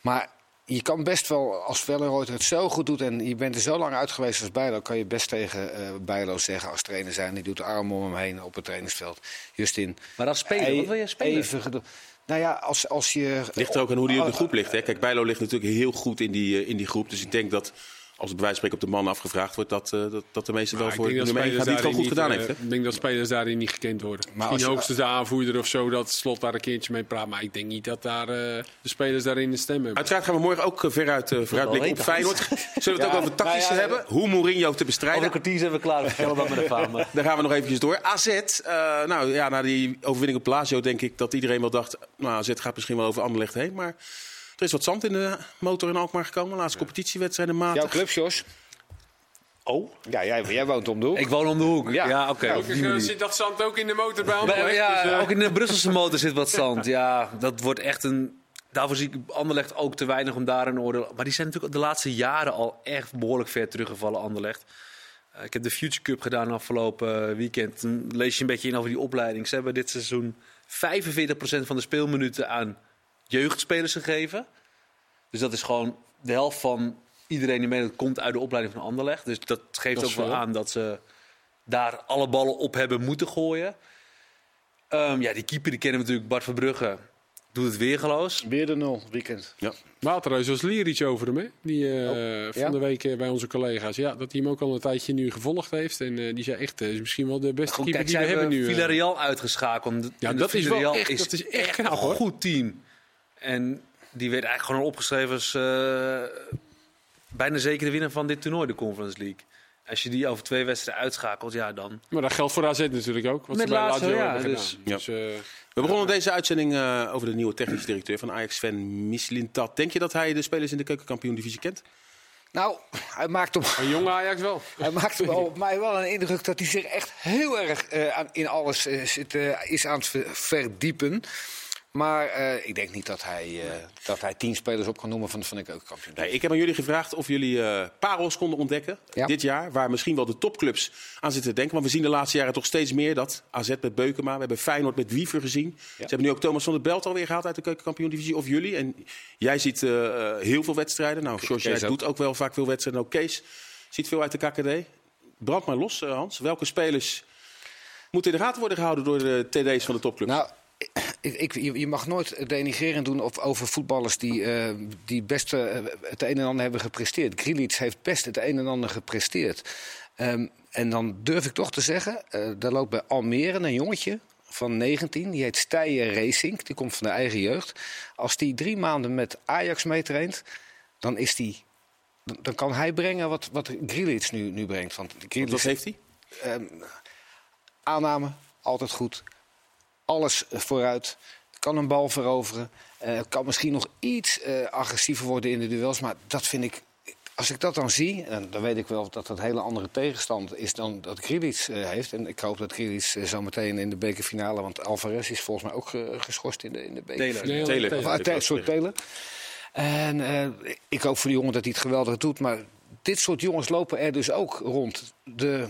Maar je kan best wel, als Wellenreuter het zo goed doet... en je bent er zo lang uit geweest als Bijlo... kan je best tegen eh Bijlo zeggen als trainer zijn. Die doet de arm om hem heen op het trainingsveld. Justin. maar als speler, wat wil je spelen? Even nou ja, als, als je... Ligt er ook aan hoe die op de groep ligt. Hè? Kijk, Bijlo ligt natuurlijk heel goed in die, eh, in die groep. Dus ik denk dat als het bij wijze van spreken op de man afgevraagd wordt... dat, eh, dat, dat de meeste wel voor de nummer 1 gaat die het gewoon spelers goed gedaan niet, heeft. Hè? eh, Ik denk dat spelers daarin niet gekend worden. Maar Misschien hoogstens de aanvoerder of zo, dat Slot daar een keertje mee praat. Maar ik denk niet dat daar, eh, de spelers daarin een stem hebben. Uiteraard gaan we morgen ook eh, veruit uh, vooruitblikken op Feyenoord. Zullen we het Ja, ook over tactisch nou ja, hebben? Hoe Mourinho te Over bestrijden? kwartier zijn we klaar. Dat met de fame. Daar gaan we nog eventjes door. AZ, eh, nou ja, na die overwinning op Lazio denk ik dat iedereen wel dacht... Nou, AZ gaat misschien wel over Anderlecht heen, maar... Er is wat zand in de motor in Alkmaar gekomen. Laatste competitiewedstrijden Jouw matig. club, Jos? Oh? Ja, jij, jij woont om de hoek. Ik woon om de hoek. Ja. Ja, oké. Ja, die Kijk, eh, zit dat zand ook in de motor bij Bij- Anderlecht? ja, Dus, eh, ook in de Brusselse motor zit wat zand. Ja, dat wordt echt een. Daarvoor zie ik Anderlecht ook te weinig om daar een oordeel. Maar die zijn natuurlijk de laatste jaren al echt behoorlijk ver teruggevallen, Anderlecht. Eh, ik heb de Future Cup gedaan afgelopen weekend. Dan lees je een beetje in over die opleiding. Ze hebben dit seizoen 45% van de speelminuten aan jeugdspelers gegeven. Dus dat is gewoon de helft van iedereen die meedoet komt uit de opleiding van Anderlecht. Dus dat geeft Dat ook wel veel. aan dat ze daar alle ballen op hebben moeten gooien. Ehm, ja, die keeper die kennen we natuurlijk, Bart Verbrugge. Doet het weergeloos. Weer de nul, weekend. Ja. Waterhuis was lier iets over hem, hè? Die eh, Oh, van ja? de week eh, bij onze collega's. Ja, dat hij hem ook al een tijdje nu gevolgd heeft. En eh, die zei echt, is misschien wel de beste Goed, keeper kijk, die we hebben nu. Villarreal uitgeschakeld. Ja, dat is wel echt- dat is echt knap, een hoor. goed team. En die werd eigenlijk gewoon opgeschreven als eh, bijna zeker de winnaar van dit toernooi, de Conference League. Als je die over twee wedstrijden uitschakelt, ja dan. Maar dat geldt voor AZ natuurlijk ook. Wat Met ze bij Lazio, Lazio ja, hebben dus-. Dus, eh, We begonnen deze uitzending eh, over de nieuwe technische directeur van Ajax, Sven Mislintat. Denk je dat hij de spelers in de keukenkampioen-divisie kent? Nou, hij maakt op, een jonge Ajax wel. hij maakt op mij wel een indruk dat hij zich echt heel erg eh, aan, in alles zit, eh, is aan het ver- verdiepen. Maar eh, ik denk niet dat hij, eh, dat hij tien spelers op kan noemen van, van de keukenkampioen. Nee, ik heb aan jullie gevraagd of jullie eh, parels konden ontdekken Ja. dit jaar. Waar misschien wel de topclubs aan zitten te denken. Want we zien de laatste jaren toch steeds meer dat. AZ met Beukema, we hebben Feyenoord met Wiever gezien. Ze hebben nu ook Thomas van der Belt alweer gehaald uit de keukenkampioen-divisie. Of jullie. En jij ziet heel veel wedstrijden. Nou, George, jij doet ook wel vaak veel wedstrijden. Ook Kees ziet veel uit de KKD. Brand maar los, Hans. Welke spelers moeten in de gaten worden gehouden door de TD's van de topclubs? Nou, ik, ik, je mag nooit denigrerend doen op, over voetballers die, eh, die best eh, het een en ander hebben gepresteerd. Grilic heeft best het een en ander gepresteerd. Ehm, en dan durf ik toch te zeggen, eh daar loopt bij Almere een jongetje van 19, die heet Stijen Racing, die komt van de eigen jeugd. Als die drie maanden met Ajax meetraint, dan is die dan- dan kan hij brengen wat, wat Grealish nu, nu brengt. Want Wat heeft hij? ehm, aanname, altijd goed. Alles eh, vooruit. Kan een bal veroveren. Eh, kan misschien nog iets eh, agressiever worden in de duels. Maar dat vind ik... Als ik dat dan zie, en dan weet ik wel dat dat een hele andere tegenstand is dan dat eh, heeft. En ik hoop dat eh, zo meteen in de bekerfinale... Want Alvarez is volgens mij ook geschorst in de, in de beker. Taylor. Nee, Taylor. Taylor. Of, uh, Te- sorry, Taylor. En eh, ik hoop voor die jongen dat hij het geweldig doet. Maar dit soort jongens lopen er dus ook rond. De,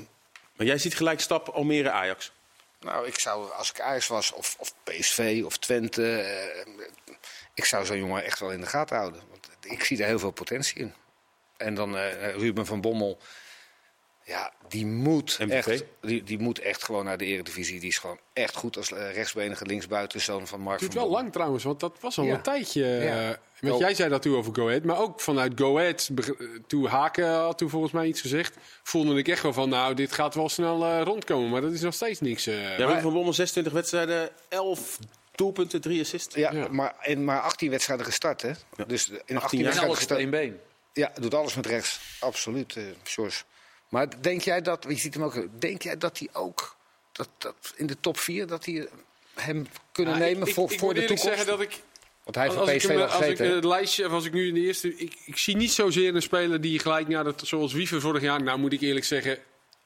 Maar jij ziet gelijk stap Almere-Ajax. Nou, ik zou, als ik Ajax was, of, of PSV of Twente... eh, ik zou zo'n jongen echt wel in de gaten houden. Want ik zie er heel veel potentie in. En dan eh, Ruben van Bommel... Ja, die moet, MVP? echt, die, die moet echt gewoon naar de eredivisie. Die is gewoon echt goed als eh, rechtsbenige linksbuitenzoon van Mark Het duurt wel lang trouwens, want dat was al Ja. een tijdje. Ja. eh, Want jij zei dat toen over Go Ahead, maar ook vanuit Go Ahead, eh, toen Haken had toen volgens mij iets gezegd, voelde ik echt wel van, nou, dit gaat wel snel eh, rondkomen, maar dat is nog steeds niks. eh. Ja, Ruben van Bommel, 26 wedstrijden, 11 doelpunten, 3 assists. Ja, Ja. Maar, in maar 18 wedstrijden gestart, hè? Dus in 18, 18 jaar. En wedstrijden gestart. één been. Ja, doet alles met rechts. Absoluut, eh Sjors. Maar denk jij dat, je ziet hem ook, denk jij dat hij ook dat, dat in de top 4 dat hij hem kunnen ik- nemen ik, voor, ik voor moet de toekomst? zeggen dat ik Want hij heeft ik, PSV wel als ik het lijstje, of als ik nu in de eerste. Ik, ik zie niet zozeer een speler die gelijk naar dat, zoals Wiever vorig jaar. Nou, moet ik eerlijk zeggen.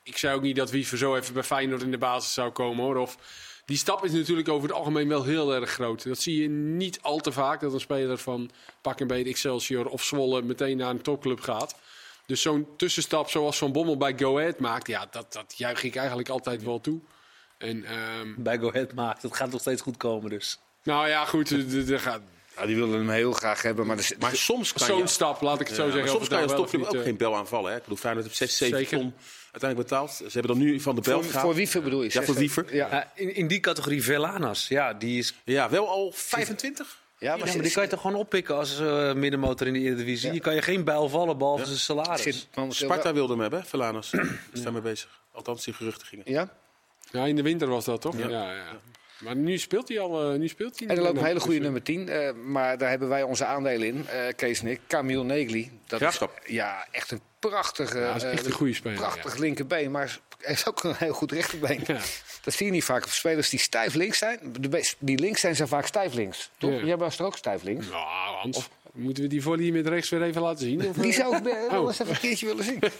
Ik zei ook niet dat Wiever zo even bij Feyenoord in de basis zou komen hoor. Of, die stap is natuurlijk over het algemeen wel heel erg groot. Dat zie je niet al te vaak. Dat een speler van pak een beetje Excelsior of Zwolle meteen naar een topclub gaat. Dus zo'n tussenstap zoals Van Bommel bij Go Ahead maakt. Ja, dat, dat juich ik eigenlijk altijd wel toe. En, ehm, Bij Go Ahead maakt. Het gaat nog steeds goed komen dus. nou ja, goed. er- gaat- Ja, die wilden hem heel graag hebben, maar, Maar soms kan Zo'n je, stap, laat ik het zo Ja, zeggen. soms kan je als ook eh, geen bel aanvallen. Hè? Ik bedoel, Feyenoord heeft 6, 7 Zeker. ton uiteindelijk betaald. Ze hebben dan nu van de bel voor, voor Wiever bedoel je? Ja, voor Wiever. Ja, Ja, in, in die categorie Velanas, ja, die is Ja, wel al 25? Ja, maar, Ja, maar zit- die kan je toch gewoon oppikken als eh, middenmotor in de Eredivisie. Je kan je geen bijl vallen behalve zijn salaris. zit Sparta wilde hem hebben, hè, Verlaners. is daarmee bezig. Althans, die geruchten gingen. Ja? Ja, in de winter was dat toch? Ja. Ja. Ja, Maar nu speelt hij al. eh, nu speelt hij En er loopt een hele goede Dus, eh, nummer 10, eh, maar daar hebben wij onze aandelen in, eh, Kees en ik. Camille Negli. Dat Graafschap. Is, ja, echt een prachtige, Ja, dat is echt eh, een goede speler, prachtig linkerbeen, maar hij heeft ook een heel goed rechterbeen. Ja. Dat zie je niet vaak. Spelers die stijf links zijn, die links zijn, zijn vaak stijf links. Toch? Ja. Jij was er ook stijf links. Nou, Hans, moeten we die volley met rechts weer even laten zien? Of, Die zou ik eh, wel Oh. eens even een keertje willen zien.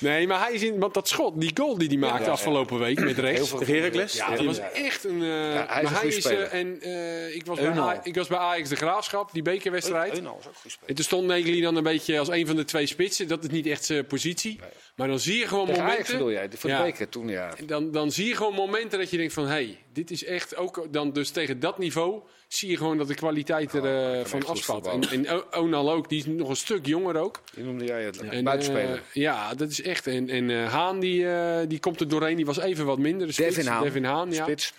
Nee, maar hij is in. Want dat schot, die goal die hij maakte afgelopen week met rechts. Tegen Heracles? Ja, dat was echt een. eh, hij is maar een hij is. eh, en eh, ik, was bij Eunal. A- ik was bij Ajax de Graafschap, die bekerwedstrijd. Eunal is ook goed speler. En toen stond Negli dan een beetje als een van de twee spitsen. Dat is niet echt zijn positie. Maar dan zie je gewoon Tegen Ajax momenten. bedoel jij, voor de Ja. beker toen, ja. Dan, dan zie je gewoon momenten dat je denkt van... hé, hey, dit is echt ook... Dan dus tegen dat niveau zie je gewoon dat de kwaliteit er eh, echt van goed afspat. En, en Onal ook, die is nog een stuk jonger ook. Die noemde jij het. En, Buitenspeler. eh, ja, dat is echt... En, en eh, Haan, die, eh, die komt er doorheen. Die was even wat minder. De spits. Devin Haan. Devin Haan, ja. Spits.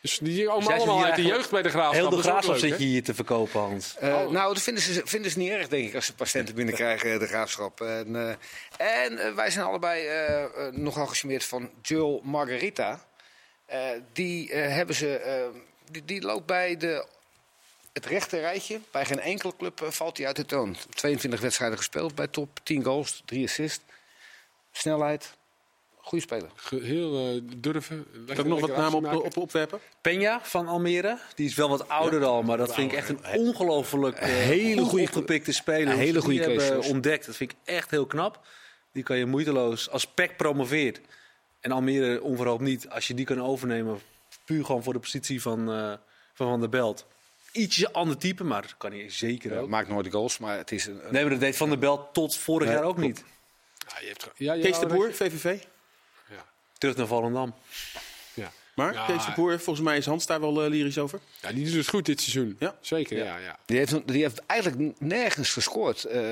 Dus die komen allemaal uit de jeugd bij de Graafschap. Heel de graafschap zit je hier te verkopen, Hans. Eh, nou, dat vinden ze, vinden ze niet erg, denk ik, als ze patiënten binnenkrijgen, de graafschap. En, eh, en eh, wij zijn allebei eh, eh, nogal gecharmeerd van Joel Margarita. Eh, die, eh, hebben ze, eh, die, die loopt bij de, het rechte rijtje. Bij geen enkele club eh, valt hij uit de toon. 22 wedstrijden gespeeld bij top, 10 goals, 3 assists. Snelheid, goede speler. Heel eh, durven. Kan ik nog wat namen op, op, opwerpen? Peña van Almere, die is wel wat ouder al, maar dat vind ik echt een ongelooflijk eh, hele goed goede- opgepikte speler. een hele goede hebben ontdekt. Dat vind ik echt heel knap. Die kan je moeiteloos, als PEC promoveert en Almere onverhoopt niet, als je die kan overnemen, puur gewoon voor de positie van eh, van, van der Belt. Ietsje ander type, maar dat kan hij zeker ook. Maakt nooit goals, maar het is een, Nee, maar dat deed Van der Belt tot vorig jaar ook niet. Ja, je hebt, ja, ja, Kees de Boer, VVV. Terug naar Volendam. Ja. Maar Ja, Kees de Boer, volgens mij is Hans daar wel eh, lyrisch over. ja, die doet het goed dit seizoen. Ja. Zeker, ja. ja. Die heeft, die heeft eigenlijk nergens gescoord. Eh,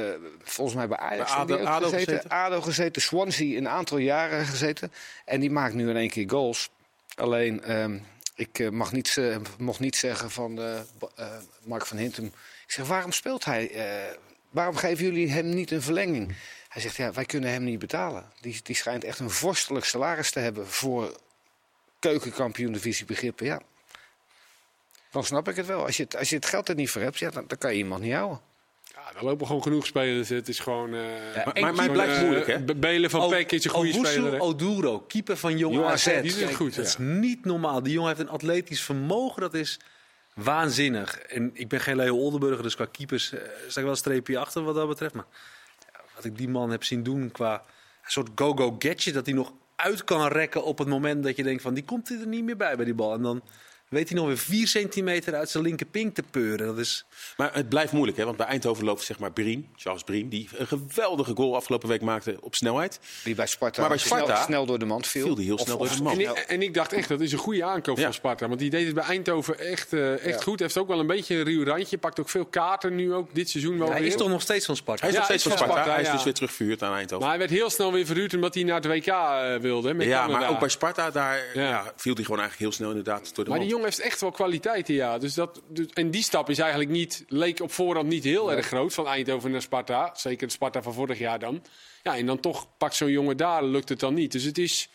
volgens mij bij Ajax. Bij ADO gezeten. gezeten. ADO gezeten. Swansea een aantal jaren gezeten. En die maakt nu in één keer goals. Alleen, ehm, ik eh, mag niet, ze- mocht niet zeggen van eh, eh, Mark van Hintem. Ik zeg, waarom speelt hij? eh, waarom geven jullie hem niet een verlenging? Hij zegt, ja, wij kunnen hem niet betalen. Die, die schijnt echt een vorstelijk salaris te hebben voor keukenkampioen divisie begrippen. Ja. Dan snap ik het wel. Als je het, als je het geld er niet voor hebt, ja, dan, dan kan je iemand niet houden. Ja, daar lopen gewoon genoeg spelers. Het is gewoon... eh, Maar, maar, maar het blijft eh, moeilijk, hè? B- Belen van Peck is een goede Owusu speler. hè? Oduro, keeper van Jong AZ. Die is Kijk, goed, Dat ja. is niet normaal. Die jongen heeft een atletisch vermogen, dat is waanzinnig. En ik ben geen Leo Oldenburger, dus qua keepers eh, sta ik wel een streepje achter wat dat betreft. Maar wat ik die man heb zien doen qua een soort go-go gadget, dat hij nog uit kan rekken op het moment dat je denkt van die komt er niet meer bij bij die bal. En dan weet hij nog weer 4 centimeter uit zijn linkerpink te peuren. Dat is Maar het blijft moeilijk, hè? Want bij Eindhoven loopt zeg maar Briem, Charles Briem, die een geweldige goal afgelopen week maakte op snelheid. Die bij Sparta, Maar bij Sparta snel, snel door de mand viel. viel die heel snel of- door de mand. En ik, en ik dacht echt, dat is een goede aankoop Ja. van Sparta. Want die deed het bij Eindhoven echt, eh, echt Ja. goed. Heeft ook wel een beetje een ruw randje. Pakt ook veel kaarten nu ook dit seizoen wel hij weer. is toch nog steeds van Sparta. Hij is Ja, nog steeds is van Sparta. Sparta, hij is dus weer terugverhuurd aan Eindhoven. Maar hij werd heel snel weer verhuurd omdat hij naar het WK eh, wilde. Met ja, Canada. maar ook bij Sparta, daar Ja. ja, viel hij gewoon eigenlijk heel snel inderdaad door de Maar mand. die jongen heeft echt wel kwaliteiten, ja. Dus dat, dus- en die stap is eigenlijk niet, leek op voorhand niet heel erg groot van Eindhoven naar Sparta. Zeker de Sparta van vorig jaar dan. Ja, en dan toch pakt zo'n jongen daar, lukt het dan niet. Dus het is,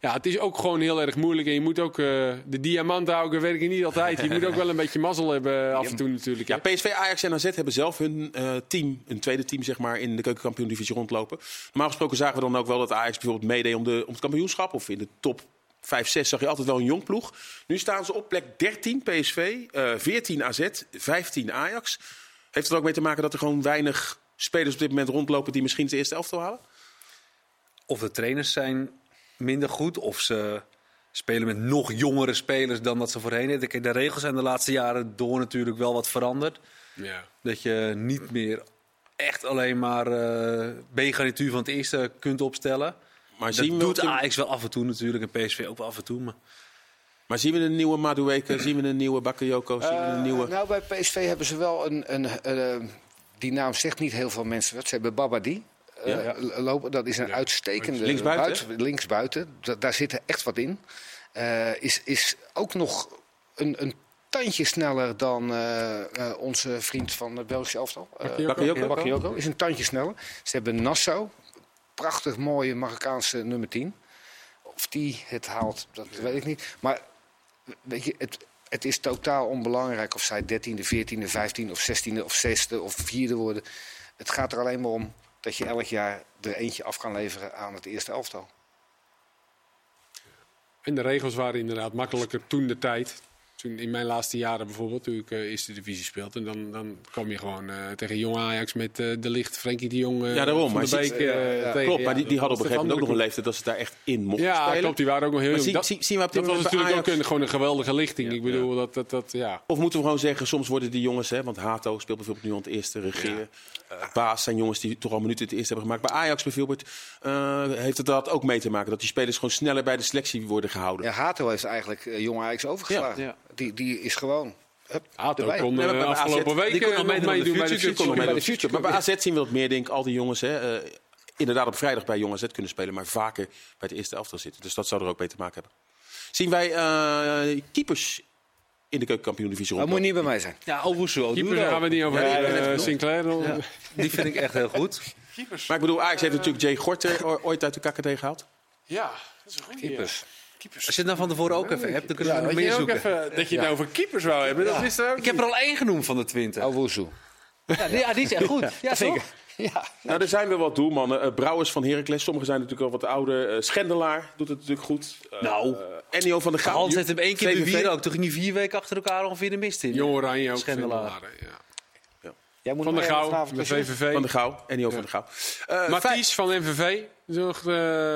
ja, het is ook gewoon heel erg moeilijk. En je moet ook, eh, de diamanten houden werken niet altijd. Je moet ook wel een beetje mazzel hebben af en toe natuurlijk. hè. Ja, PSV, Ajax en AZ hebben zelf hun eh, team, een tweede team zeg maar, in de keukenkampioen-divisie rondlopen. Normaal gesproken zagen we dan ook wel dat Ajax bijvoorbeeld meedeed om, de, om het kampioenschap. Of in de top 5, 6 zag je altijd wel een jong ploeg. Nu staan ze op plek 13 PSV, eh 14 AZ, 15 Ajax. Heeft het ook mee te maken dat er gewoon weinig spelers op dit moment rondlopen die misschien het eerste elftal halen? Of de trainers zijn minder goed, of ze spelen met nog jongere spelers dan dat ze voorheen deden. De regels zijn de laatste jaren door natuurlijk wel wat veranderd. Ja. Dat je niet meer echt alleen maar eh B-garnituur van het eerste kunt opstellen. Maar Dat zien, we doet de- Ajax wel af en toe natuurlijk en PSV ook wel af en toe. Maar maar zien we een nieuwe Madueke, zien we een nieuwe Bakayoko, zien we een Eh, nieuwe... Nou, bij PSV hebben ze wel een... een eh, die naam zegt niet heel veel mensen wat. Ze hebben Babadi. eh, Ja. lopen. Dat is een uitstekende Linksbuiten, buit- linksbuiten. Da- daar zit er echt wat in. Eh, is, is ook nog een, een tandje sneller dan eh, eh, onze vriend van het Belgische elftal. Bakayoko? Bakayoko is een tandje sneller. Ze hebben Nassau. Prachtig mooie Marokkaanse nummer 10. Of die het haalt, dat weet ik niet. Maar weet je, het, het is totaal onbelangrijk of zij 13e, 14e, 15e of 16e of 6e of 4e worden. Het gaat er alleen maar om dat je elk jaar er eentje af kan leveren aan het eerste elftal. En de regels waren inderdaad makkelijker toen de tijd. Toen in mijn laatste jaren bijvoorbeeld, toen ik eh, eerste divisie speelde. Dan, dan kwam je gewoon eh, tegen jong Ajax met eh, De Licht, Frenkie de Jong, Ja, daarom, maar de je Beek. ziet- ja, tegen. Klopt, maar die, die hadden op een dat gegeven moment ook nog een leeftijd dat ze daar echt in mochten Ja, spelen. klopt. Die waren ook nog heel Maar jong. zie- Dat, zie- zien we op dat was natuurlijk ook een, gewoon een geweldige lichting. Ik bedoel, dat, dat, dat, ja. Of moeten we gewoon zeggen, soms worden die jongens, hè, want Hato speelt bijvoorbeeld nu aan het eerste regeren. Baas zijn jongens die toch al minuten het eerste hebben gemaakt. Bij Ajax bijvoorbeeld eh, heeft het dat ook mee te maken. Dat die spelers gewoon sneller bij de selectie worden gehouden. Ja, Hato heeft eigenlijk uh, Jong Ajax overgeslagen. Ja. Die, die is gewoon. Erbij. kon Nee, eh, bij afgelopen AZ, eh, nog meedoen de bij de Future bij de. Maar bij AZ zien we dat meer, denk ik, al die jongens hè, eh, inderdaad op vrijdag bij Jong AZ kunnen spelen. Maar vaker bij het eerste elftal zitten. Dus dat zou er ook mee te maken hebben. Zien wij eh, keepers in de keukenkampioen-divisie Dat moet niet bij mij zijn. ja, Owusu, Keeper, daar Oduro. gaan we niet over Ja. Sinclair. Ja, die vind ik echt heel goed. Maar ik bedoel, Ajax heeft natuurlijk Jay Gorter ooit uit de KKD gehaald. Ja, dat is een goede. Keepers. Als je het nou van tevoren ook even hebt, dan kunnen we nog Dat meer zoeken. even, dat je het over keepers wou hebben, dat is er ook Ik heb er al één genoemd van de 20. Owusu. Ja, die, ja, die is echt goed. Ja, Zeker. Ja. Nou, er zijn wel wat doelmannen. Eh, Brouwers van Heracles, sommigen zijn natuurlijk al wat ouder. Eh, Schendelaar doet het natuurlijk goed. Eh, Nou. Ennio van der Gaal. Hans heeft hem één keer bewieren ook. Toen ging hij vier weken achter elkaar ongeveer de mist in. Jong Oranje ook. Schendelaar. Schendelaar, Ja. Jij moet Van mij Gouw, de VVV. Van der Gouw. Ennio van der Gouw. Eh, Mathies van MVV. Nog, eh,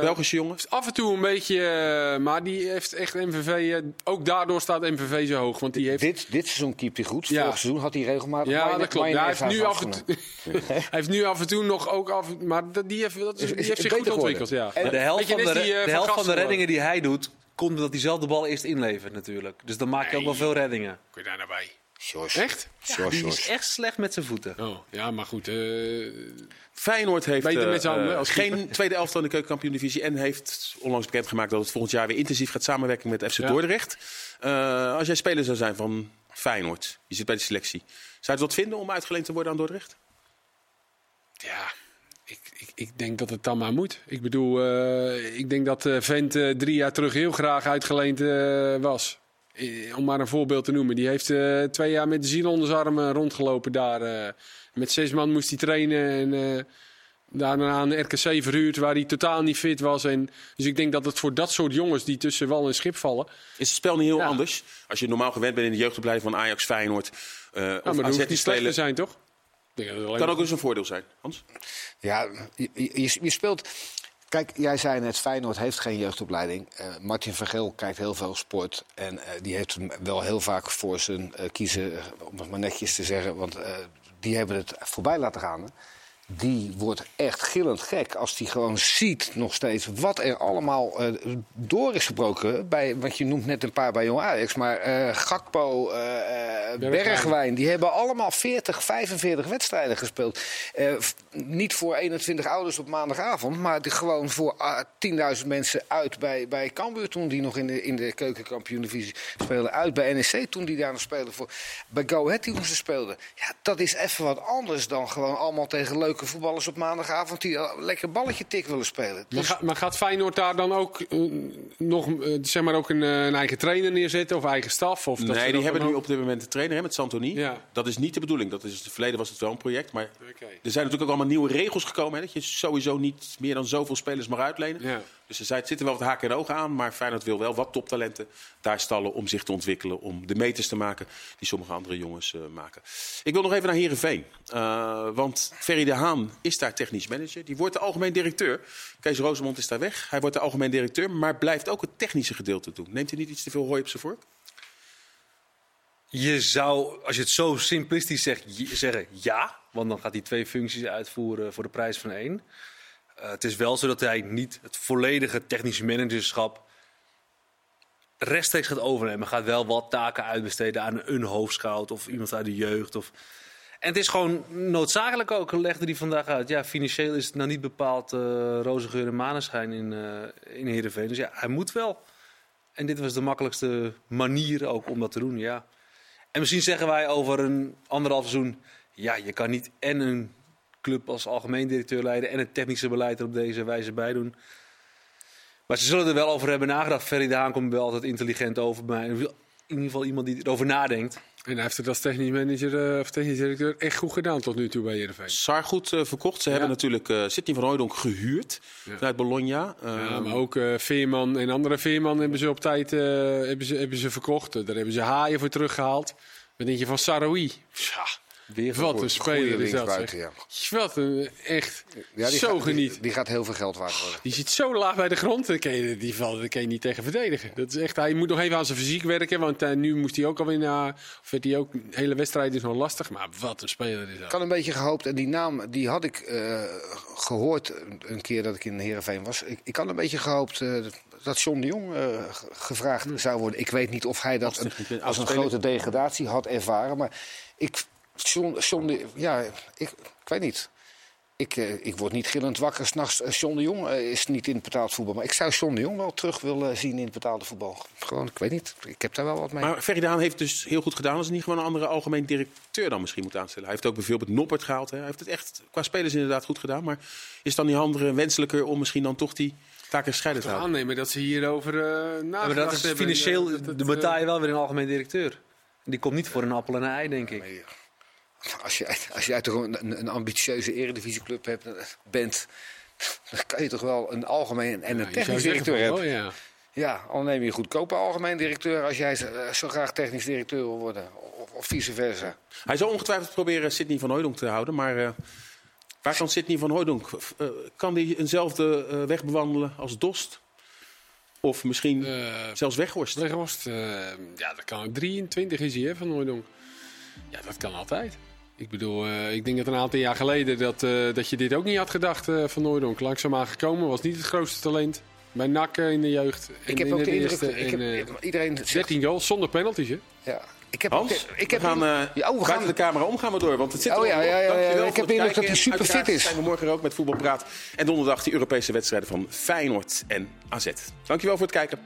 Belgische jongen. af en toe een beetje, eh, maar die heeft echt MVV. eh, ook daardoor staat MVV zo hoog. Want die heeft, Dit, dit seizoen keept hij goed. Ja. Vorig seizoen had hij regelmatig ja, dat klopt. Ja, hij, heeft nu af en toe, hij heeft nu af en toe nog ook af. Maar dat- die heeft, dat is, Is- die is heeft zich goed ontwikkeld. Ja. Maar de helft, je, van de, die, eh, de helft van de reddingen die hij doet, komt omdat hij zelf de bal eerst inlevert natuurlijk. Dus dan maak je ook wel veel reddingen. Kun je daar nou bij? Sjors. Echt? Sjors, Die is echt slecht met zijn voeten. Oh, ja, maar goed. eh, Feyenoord heeft eh, met eh, als geen tweede elftal in de keukenkampioen-divisie. En heeft onlangs bekendgemaakt dat het volgend jaar weer intensief gaat samenwerken met FC Ja. Dordrecht. Eh, als jij speler zou zijn van Feyenoord, je zit bij de selectie. Zou je het wat vinden om uitgeleend te worden aan Dordrecht? Ja, ik, ik, ik denk dat het dan maar moet. Ik bedoel, eh, ik denk dat eh Vent eh, drie jaar terug heel graag uitgeleend eh, was. Eh, om maar een voorbeeld te noemen. Die heeft eh, twee jaar met de ziel onder zijn armen rondgelopen daar. eh. met zes man moest hij trainen en eh, daarna aan de RKC verhuurd waar hij totaal niet fit was. En, dus ik denk dat het voor dat soort jongens die tussen wal en schip vallen... Is het spel niet heel Ja. anders? Als je normaal gewend bent in de jeugdopleiding van Ajax, Feyenoord uh, Ja, maar AZ hoeft niet slecht te zijn, toch? Ik denk dat het alleen kan ook eens een voordeel zijn. Hans? Ja, je, je, je speelt. Kijk, jij zei net, Feyenoord heeft geen jeugdopleiding. Eh, Martin Vergeel kijkt heel veel sport. En eh, die heeft hem wel heel vaak voor zijn eh, kiezen, om het maar netjes te zeggen. Want die hebben het voorbij laten gaan. hè. Die wordt echt gillend gek als die gewoon ziet nog steeds wat er allemaal eh, door is gebroken. Bij, want je noemt net een paar bij Jong Ajax. Maar eh, Gakpo, eh, Bergwijn, die hebben allemaal 40, 45 wedstrijden gespeeld. Niet voor 21 ouders op maandagavond, maar die gewoon voor ah, 10.000 mensen uit bij, bij Cambuur toen die nog in de, in de keukenkampioen-divisie speelden. Uit bij NEC toen die daar nog speelden. Voor, bij Go Ahead toen ze speelden. Ja, dat is even wat anders dan gewoon allemaal tegen leuke voetballers op maandagavond die lekker balletje tik willen spelen. Maar, Dus- ga- maar gaat Feyenoord daar dan ook eh, nog eh, zeg maar ook een, eh, een eigen trainer neerzetten of eigen staf? Of nee, dat die hebben nu op dit moment de trainer hè, met Santoni. Ja. Dat is niet de bedoeling. Dat is, in het verleden was het wel een project. Maar er zijn natuurlijk ook allemaal nieuwe regels gekomen. Hè, dat je sowieso niet meer dan zoveel spelers mag uitlenen. Ja. Dus er zijn- zitten wel wat haken en ogen aan. Maar Feyenoord wil wel wat toptalenten daar stallen om zich te ontwikkelen. Om de meters te maken die sommige andere jongens eh, maken. Ik wil nog even naar Herenveen. want Ferry de Haan is daar technisch manager. Die wordt de algemeen directeur. Kees Rosemond is daar weg. Hij wordt de algemeen directeur. Maar blijft ook het technische gedeelte doen. Neemt hij niet iets te veel hooi op zijn vork? Je zou, als je het zo simplistisch zegt, zeggen ja. Want dan gaat hij twee functies uitvoeren voor de prijs van één. Eh, het is wel zo dat hij niet het volledige technische managerschap rechtstreeks gaat overnemen. Gaat wel wat taken uitbesteden aan een hoofdscout of iemand uit de jeugd. Of... En het is gewoon noodzakelijk ook, legde hij vandaag uit. Ja, financieel is het nou niet bepaald eh roze geur en maneschijn in, eh in Heerenveen. Dus ja, hij moet wel. En dit was de makkelijkste manier ook om dat te doen, ja. En misschien zeggen wij over een anderhalf seizoen... ja, je kan niet en een club als algemeen directeur leiden... en het technische beleid er op deze wijze bij doen. Maar ze zullen er wel over hebben nagedacht. Ferry de Haan komt wel altijd intelligent over bij mij. In ieder geval iemand die erover nadenkt. En hij heeft het als technisch manager eh, of technisch directeur echt goed gedaan tot nu toe bij Heerenveen. Saar goed eh, verkocht. Ze hebben natuurlijk eh Sidney van Hooydonk gehuurd Ja. vanuit Bologna. Eh, Ja, maar ook eh, Veerman en andere Veerman hebben ze op tijd eh, hebben ze, hebben ze verkocht. Daar hebben ze haaien voor teruggehaald. Wat denk je van Saroui? Ja, Weer wat een speler is dat ja. Wat een echt Ja, die zo gaat, geniet. Die, gaat heel veel geld waard worden. Die zit zo laag bij de grond, kan je, die valt, daar kan je niet tegen verdedigen. Dat is echt, hij moet nog even aan zijn fysiek werken, want eh, nu moest hij ook alweer naar... Of werd hij ook, de hele wedstrijd is nog lastig, maar wat een speler is Ik dat. had een beetje gehoopt, en die naam die had ik eh, gehoord een- keer dat ik in Heerenveen was. Ik, ik had een beetje gehoopt eh, dat John de Jong eh, ge- gevraagd zou worden. Ik weet niet of hij dat Als een- als grote degradatie had ervaren. Maar ik, John, John de, ja, ik, ik weet niet. Ik, eh, ik word niet gillend wakker s'nachts. Uh, John de Jong eh, is niet in het betaald voetbal. Maar ik zou John de Jong wel terug willen zien in het betaalde voetbal. Gewoon, ik weet niet. Ik heb daar wel wat mee. Maar Ferry Daan heeft dus heel goed gedaan als hij niet gewoon een andere algemeen directeur dan misschien moet aanstellen. Hij heeft ook bijvoorbeeld Noppert gehaald. Hè. Hij heeft het echt qua spelers inderdaad goed gedaan. Maar is dan die andere wenselijker om misschien dan toch die taken gescheiden te houden? aannemen dat ze hierover eh Ja, nagedacht maar dat is hebben. financieel, Eh, dat het, de eh, betaal je wel weer een algemeen directeur. Die komt niet voor een appel en een ei, denk ik. Als je, als jij toch een, een, ambitieuze eredivisieclub hebt, eh, bent, dan kan je toch wel een algemeen en een technisch directeur hebben. wel, ja. Ja, al neem je een goedkope algemeen directeur als jij zo, eh, graag technisch directeur wil worden. Of, of vice versa. Hij zal ongetwijfeld proberen Sidney van Hooydonk te houden. Maar eh, waar kan Sidney van Hooydonk? kan hij eenzelfde eh, weg bewandelen als Dost? Of misschien zelfs Weghorst? Weghorst, eh, ja, dat kan. 23 is hij, hè, van Hooydonk. Ja, dat kan altijd. Ik bedoel, eh, ik denk dat een aantal jaar geleden dat, eh, dat je dit ook niet had gedacht eh, van Hooydonk. Langzaamaan gekomen, was niet het grootste talent. Bij NAC eh, in de jeugd. En Ik heb in ook de de indruk, eerste. ik heb, en, iedereen zegt, 13 goals zonder penalties, hè? ja, ik heb, ook- Hans, ik heb we gaan, ja, oh, we buiten gaan de camera om gaan we door, want het zit Oh ja, ja, ja, ik heb de indruk dat hij super fit is. zijn we morgen ook met Voetbalpraat. En donderdag die Europese wedstrijden van Feyenoord en AZ. Dankjewel voor het kijken.